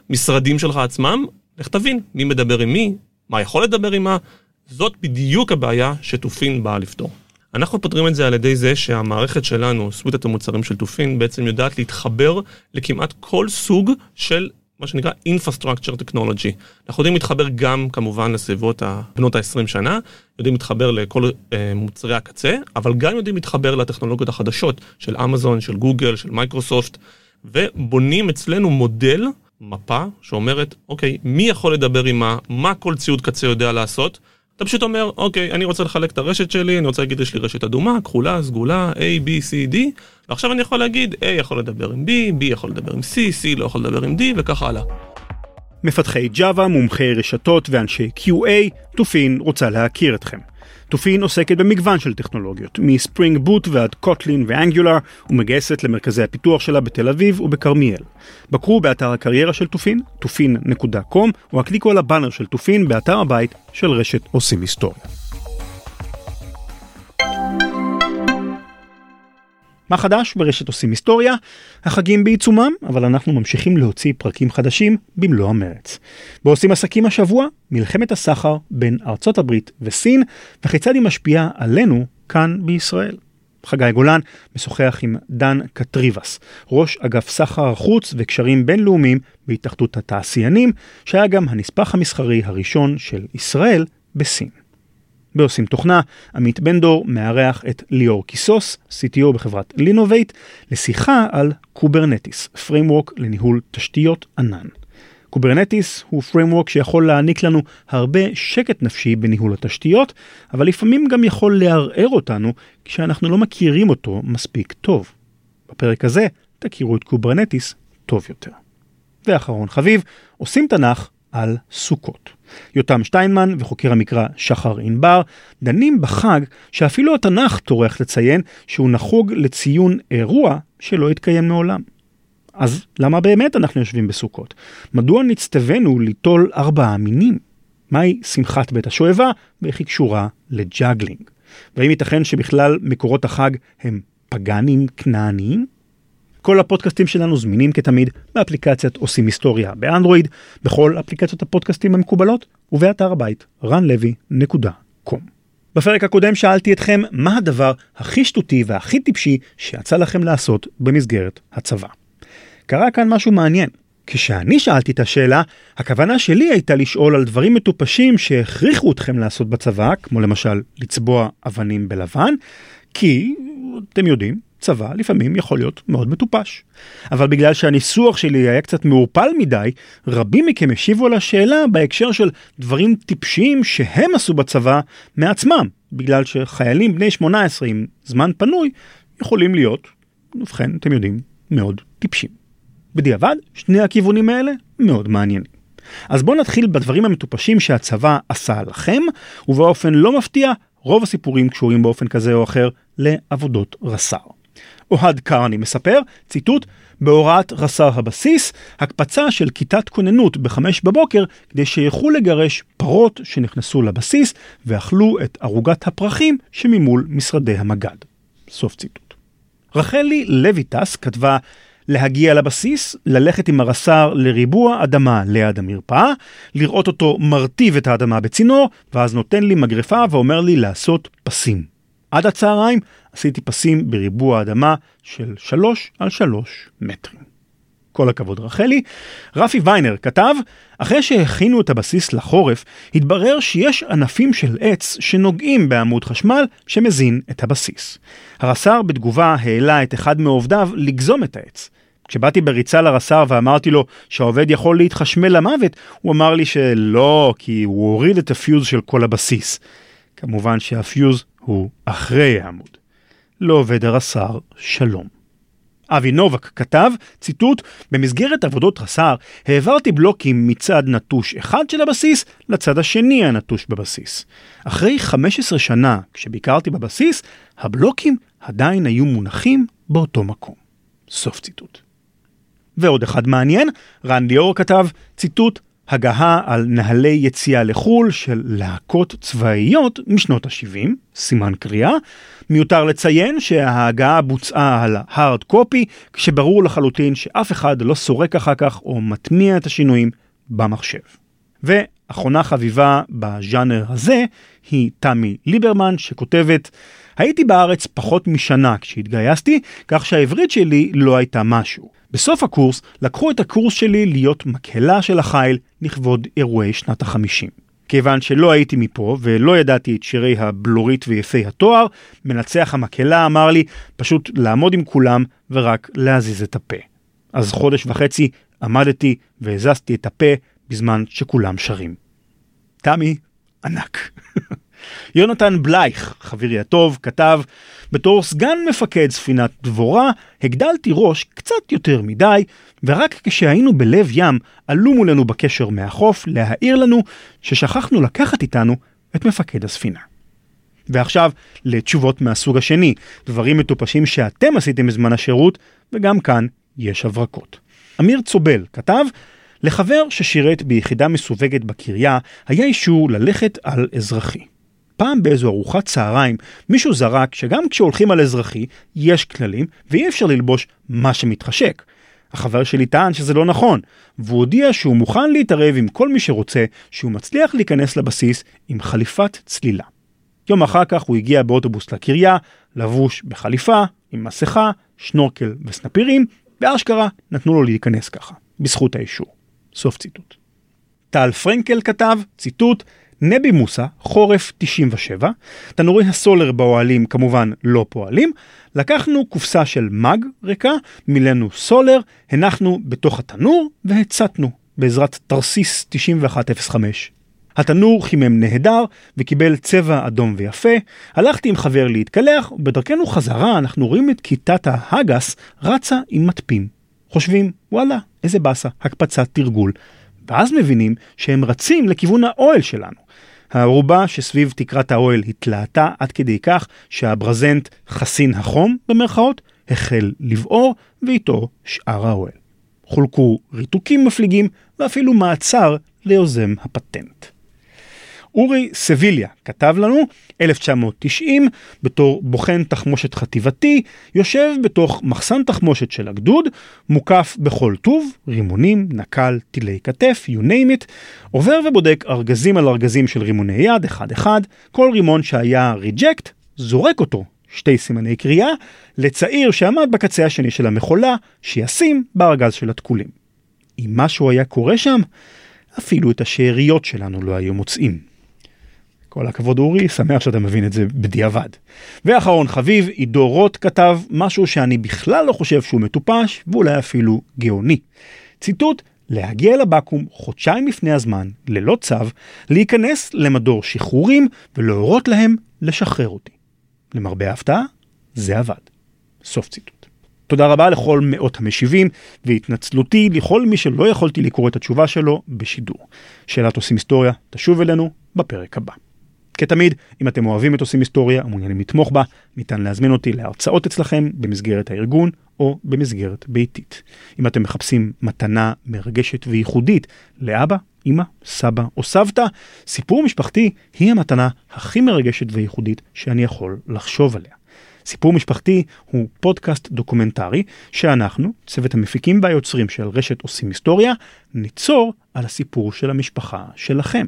המשרדים שלך עצמם. לך תבין מי מדבר עם מי, מה יכול לדבר עם מה. זאת בדיוק הבעיה שתופין באה לפתור. אנחנו פותרים את זה על ידי זה שהמערכת שלנו, סוויטת המוצרים של תופין, בעצם יודעת להתחבר לכמעט כל סוג של מה שנקרא Infrastructure Technology. אנחנו יודעים להתחבר גם כמובן לסביבות בנות ה-20 שנה, יודעים להתחבר לכל אה, מוצרי הקצה, אבל גם יודעים להתחבר לטכנולוגיות החדשות של אמזון, של גוגל, של מייקרוסופט, ובונים אצלנו מודל, מפה, שאומרת, אוקיי, מי יכול לדבר עם מה, מה כל ציוד קצה יודע לעשות, אתה פשוט אומר, אוקיי, אני רוצה לחלק את הרשת שלי, אני רוצה להגיד, יש לי רשת אדומה, כחולה, סגולה, A, B, C, D, ועכשיו אני יכול להגיד, A יכול לדבר עם B, B יכול לדבר עם C, C לא יכול לדבר עם D, וכך הלאה. מפתחי Java, מומחי רשתות ואנשי QA, תופין רוצה להכיר אתכם. תופין עוסקת במגוון של טכנולוגיות, מספרינג בוט ועד קוטלין ואנגולר, ומגייסת למרכזי הפיתוח שלה בתל אביב ובכרמיאל. בקרו באתר הקריירה של תופין, תופין.com, או הקליקו על הבאנר של תופין באתר הבית של רשת עושים היסטוריה. מה חדש ברשת עושים היסטוריה? החגים בעיצומם, אבל אנחנו ממשיכים להוציא פרקים חדשים במלוא המרץ. בעושים עסקים השבוע, מלחמת הסחר בין ארצות הברית וסין, וכיצד היא משפיעה עלינו כאן בישראל. חגי גולן משוחח עם דן קטריבס, ראש אגף סחר החוץ וקשרים בינלאומיים בהתאחדות התעשיינים, שהיה גם הנספח המסחרי הראשון של ישראל בסין. בעושים תוכנה, עמית בן דור מארח את ליאור קיסוס, CTO בחברת לינובייט, לשיחה על Kubernetes, framework לניהול תשתיות ענן. Kubernetes הוא framework שיכול להעניק לנו הרבה שקט נפשי בניהול התשתיות, אבל לפעמים גם יכול לערער אותנו כשאנחנו לא מכירים אותו מספיק טוב. בפרק הזה תכירו את Kubernetes טוב יותר. ואחרון חביב, עושים תנ"ך על סוכות. יותם שטיינמן וחוקר המקרא שחר ענבר דנים בחג שאפילו התנ"ך טורח לציין שהוא נחוג לציון אירוע שלא התקיים מעולם. אז למה באמת אנחנו יושבים בסוכות? מדוע נצטווינו ליטול ארבעה מינים? מהי שמחת בית השואבה ואיך היא קשורה לג'אגלינג? והאם ייתכן שבכלל מקורות החג הם פגאנים כנעניים? כל הפודקאסטים שלנו זמינים כתמיד באפליקציית עושים היסטוריה באנדרואיד, בכל אפליקציות הפודקאסטים המקובלות ובאתר הבית ranlevy.com. בפרק הקודם שאלתי אתכם מה הדבר הכי שטותי והכי טיפשי שיצא לכם לעשות במסגרת הצבא. קרה כאן משהו מעניין. כשאני שאלתי את השאלה, הכוונה שלי הייתה לשאול על דברים מטופשים שהכריחו אתכם לעשות בצבא, כמו למשל לצבוע אבנים בלבן, כי, אתם יודעים, צבא לפעמים יכול להיות מאוד מטופש. אבל בגלל שהניסוח שלי היה קצת מעורפל מדי, רבים מכם השיבו על השאלה בהקשר של דברים טיפשיים שהם עשו בצבא מעצמם, בגלל שחיילים בני 18 עם זמן פנוי יכולים להיות, ובכן, אתם יודעים, מאוד טיפשים. בדיעבד, שני הכיוונים האלה מאוד מעניינים. אז בואו נתחיל בדברים המטופשים שהצבא עשה לכם, ובאופן לא מפתיע, רוב הסיפורים קשורים באופן כזה או אחר לעבודות רס"ר. אוהד קרני מספר, ציטוט, בהוראת רס"ר הבסיס, הקפצה של כיתת כוננות בחמש בבוקר כדי שיוכלו לגרש פרות שנכנסו לבסיס ואכלו את ערוגת הפרחים שממול משרדי המג"ד. סוף ציטוט. רחלי לויטס כתבה להגיע לבסיס, ללכת עם הרס"ר לריבוע אדמה ליד המרפאה, לראות אותו מרטיב את האדמה בצינור, ואז נותן לי מגרפה ואומר לי לעשות פסים. עד הצהריים עשיתי פסים בריבוע אדמה של 3 על 3 מטרים. כל הכבוד רחלי. רפי ויינר כתב, אחרי שהכינו את הבסיס לחורף, התברר שיש ענפים של עץ שנוגעים בעמוד חשמל שמזין את הבסיס. הרס"ר בתגובה העלה את אחד מעובדיו לגזום את העץ. כשבאתי בריצה לרס"ר ואמרתי לו שהעובד יכול להתחשמל למוות, הוא אמר לי שלא, כי הוא הוריד את הפיוז של כל הבסיס. כמובן שהפיוז הוא אחרי העמוד. לעובד הרס"ר שלום. אבי נובק כתב, ציטוט, במסגרת עבודות רס"ר העברתי בלוקים מצד נטוש אחד של הבסיס לצד השני הנטוש בבסיס. אחרי 15 שנה, כשביקרתי בבסיס, הבלוקים עדיין היו מונחים באותו מקום. סוף ציטוט. ועוד אחד מעניין, רן ליאור כתב, ציטוט, הגהה על נהלי יציאה לחו"ל של להקות צבאיות משנות ה-70, סימן קריאה. מיותר לציין שההגעה בוצעה על הארד קופי, כשברור לחלוטין שאף אחד לא סורק אחר כך או מטמיע את השינויים במחשב. ואחרונה חביבה בז'אנר הזה היא תמי ליברמן שכותבת הייתי בארץ פחות משנה כשהתגייסתי, כך שהעברית שלי לא הייתה משהו. בסוף הקורס לקחו את הקורס שלי להיות מקהלה של החיל לכבוד אירועי שנת החמישים. כיוון שלא הייתי מפה ולא ידעתי את שירי הבלורית ויפי התואר, מנצח המקהלה אמר לי פשוט לעמוד עם כולם ורק להזיז את הפה. אז חודש וחצי עמדתי והזזתי את הפה בזמן שכולם שרים. תמי, ענק. יונתן בלייך, חברי הטוב, כתב, בתור סגן מפקד ספינת דבורה, הגדלתי ראש קצת יותר מדי, ורק כשהיינו בלב ים, עלו מולנו בקשר מהחוף להעיר לנו ששכחנו לקחת איתנו את מפקד הספינה. ועכשיו לתשובות מהסוג השני, דברים מטופשים שאתם עשיתם בזמן השירות, וגם כאן יש הברקות. אמיר צובל כתב, לחבר ששירת ביחידה מסווגת בקריה, היה אישור ללכת על אזרחי. פעם באיזו ארוחת צהריים מישהו זרק שגם כשהולכים על אזרחי יש כללים ואי אפשר ללבוש מה שמתחשק. החבר שלי טען שזה לא נכון, והוא הודיע שהוא מוכן להתערב עם כל מי שרוצה שהוא מצליח להיכנס לבסיס עם חליפת צלילה. יום אחר כך הוא הגיע באוטובוס לקריה, לבוש בחליפה, עם מסכה, שנורקל וסנפירים, באשכרה נתנו לו להיכנס ככה, בזכות האישור. סוף ציטוט. טל פרנקל כתב, ציטוט, נבי מוסא, חורף 97, תנורי הסולר באוהלים כמובן לא פועלים, לקחנו קופסה של מג ריקה, מילאנו סולר, הנחנו בתוך התנור והצתנו בעזרת תרסיס 9105. התנור חימם נהדר וקיבל צבע אדום ויפה, הלכתי עם חבר להתקלח, ובדרכנו חזרה אנחנו רואים את כיתת ההגס רצה עם מטפים. חושבים, וואלה, איזה באסה, הקפצת תרגול. ואז מבינים שהם רצים לכיוון האוהל שלנו. הערובה שסביב תקרת האוהל התלהטה עד כדי כך שהברזנט חסין החום במרכאות החל לבעור ואיתו שאר האוהל. חולקו ריתוקים מפליגים ואפילו מעצר ליוזם הפטנט. אורי סביליה כתב לנו, 1990, בתור בוחן תחמושת חטיבתי, יושב בתוך מחסן תחמושת של הגדוד, מוקף בכל טוב, רימונים, נקל, טילי כתף, you name it, עובר ובודק ארגזים על ארגזים של רימוני יד, אחד-אחד, כל רימון שהיה ריג'קט, זורק אותו, שתי סימני קריאה, לצעיר שעמד בקצה השני של המכולה, שישים בארגז של התקולים. אם משהו היה קורה שם, אפילו את השאריות שלנו לא היו מוצאים. כל הכבוד אורי, שמח שאתה מבין את זה בדיעבד. ואחרון חביב, עידו רוט כתב משהו שאני בכלל לא חושב שהוא מטופש, ואולי אפילו גאוני. ציטוט, להגיע לבקו"ם חודשיים לפני הזמן, ללא צו, להיכנס למדור שחרורים ולהורות להם לשחרר אותי. למרבה ההפתעה, זה עבד. סוף ציטוט. תודה רבה לכל מאות המשיבים, והתנצלותי לכל מי שלא יכולתי לקרוא את התשובה שלו בשידור. שאלת עושים היסטוריה תשוב אלינו בפרק הבא. כתמיד, אם אתם אוהבים את עושים היסטוריה ומעוניינים לתמוך בה, ניתן להזמין אותי להרצאות אצלכם במסגרת הארגון או במסגרת ביתית. אם אתם מחפשים מתנה מרגשת וייחודית לאבא, אמא, סבא או סבתא, סיפור משפחתי היא המתנה הכי מרגשת וייחודית שאני יכול לחשוב עליה. סיפור משפחתי הוא פודקאסט דוקומנטרי שאנחנו, צוות המפיקים והיוצרים של רשת עושים היסטוריה, ניצור על הסיפור של המשפחה שלכם.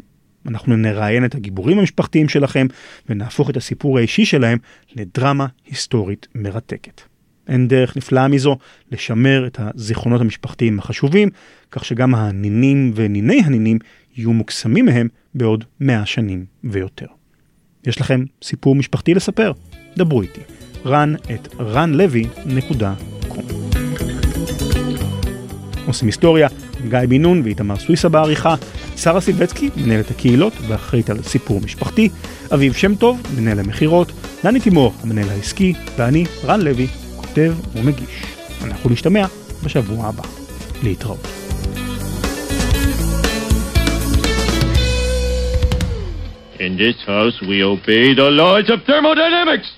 אנחנו נראיין את הגיבורים המשפחתיים שלכם ונהפוך את הסיפור האישי שלהם לדרמה היסטורית מרתקת. אין דרך נפלאה מזו לשמר את הזיכרונות המשפחתיים החשובים, כך שגם הנינים וניני הנינים יהיו מוקסמים מהם בעוד מאה שנים ויותר. יש לכם סיפור משפחתי לספר? דברו איתי. רן את ranlevy.com עושים היסטוריה, גיא בן נון ואיתמר סוויסה בעריכה, שרה סילבצקי, מנהלת הקהילות ואחראית על סיפור משפחתי, אביב שם טוב, מנהל המכירות, דני תימור, המנהל העסקי, ואני, רן לוי, כותב ומגיש. אנחנו נשתמע בשבוע הבא. להתראות. In this house, we obey the laws of thermodynamics.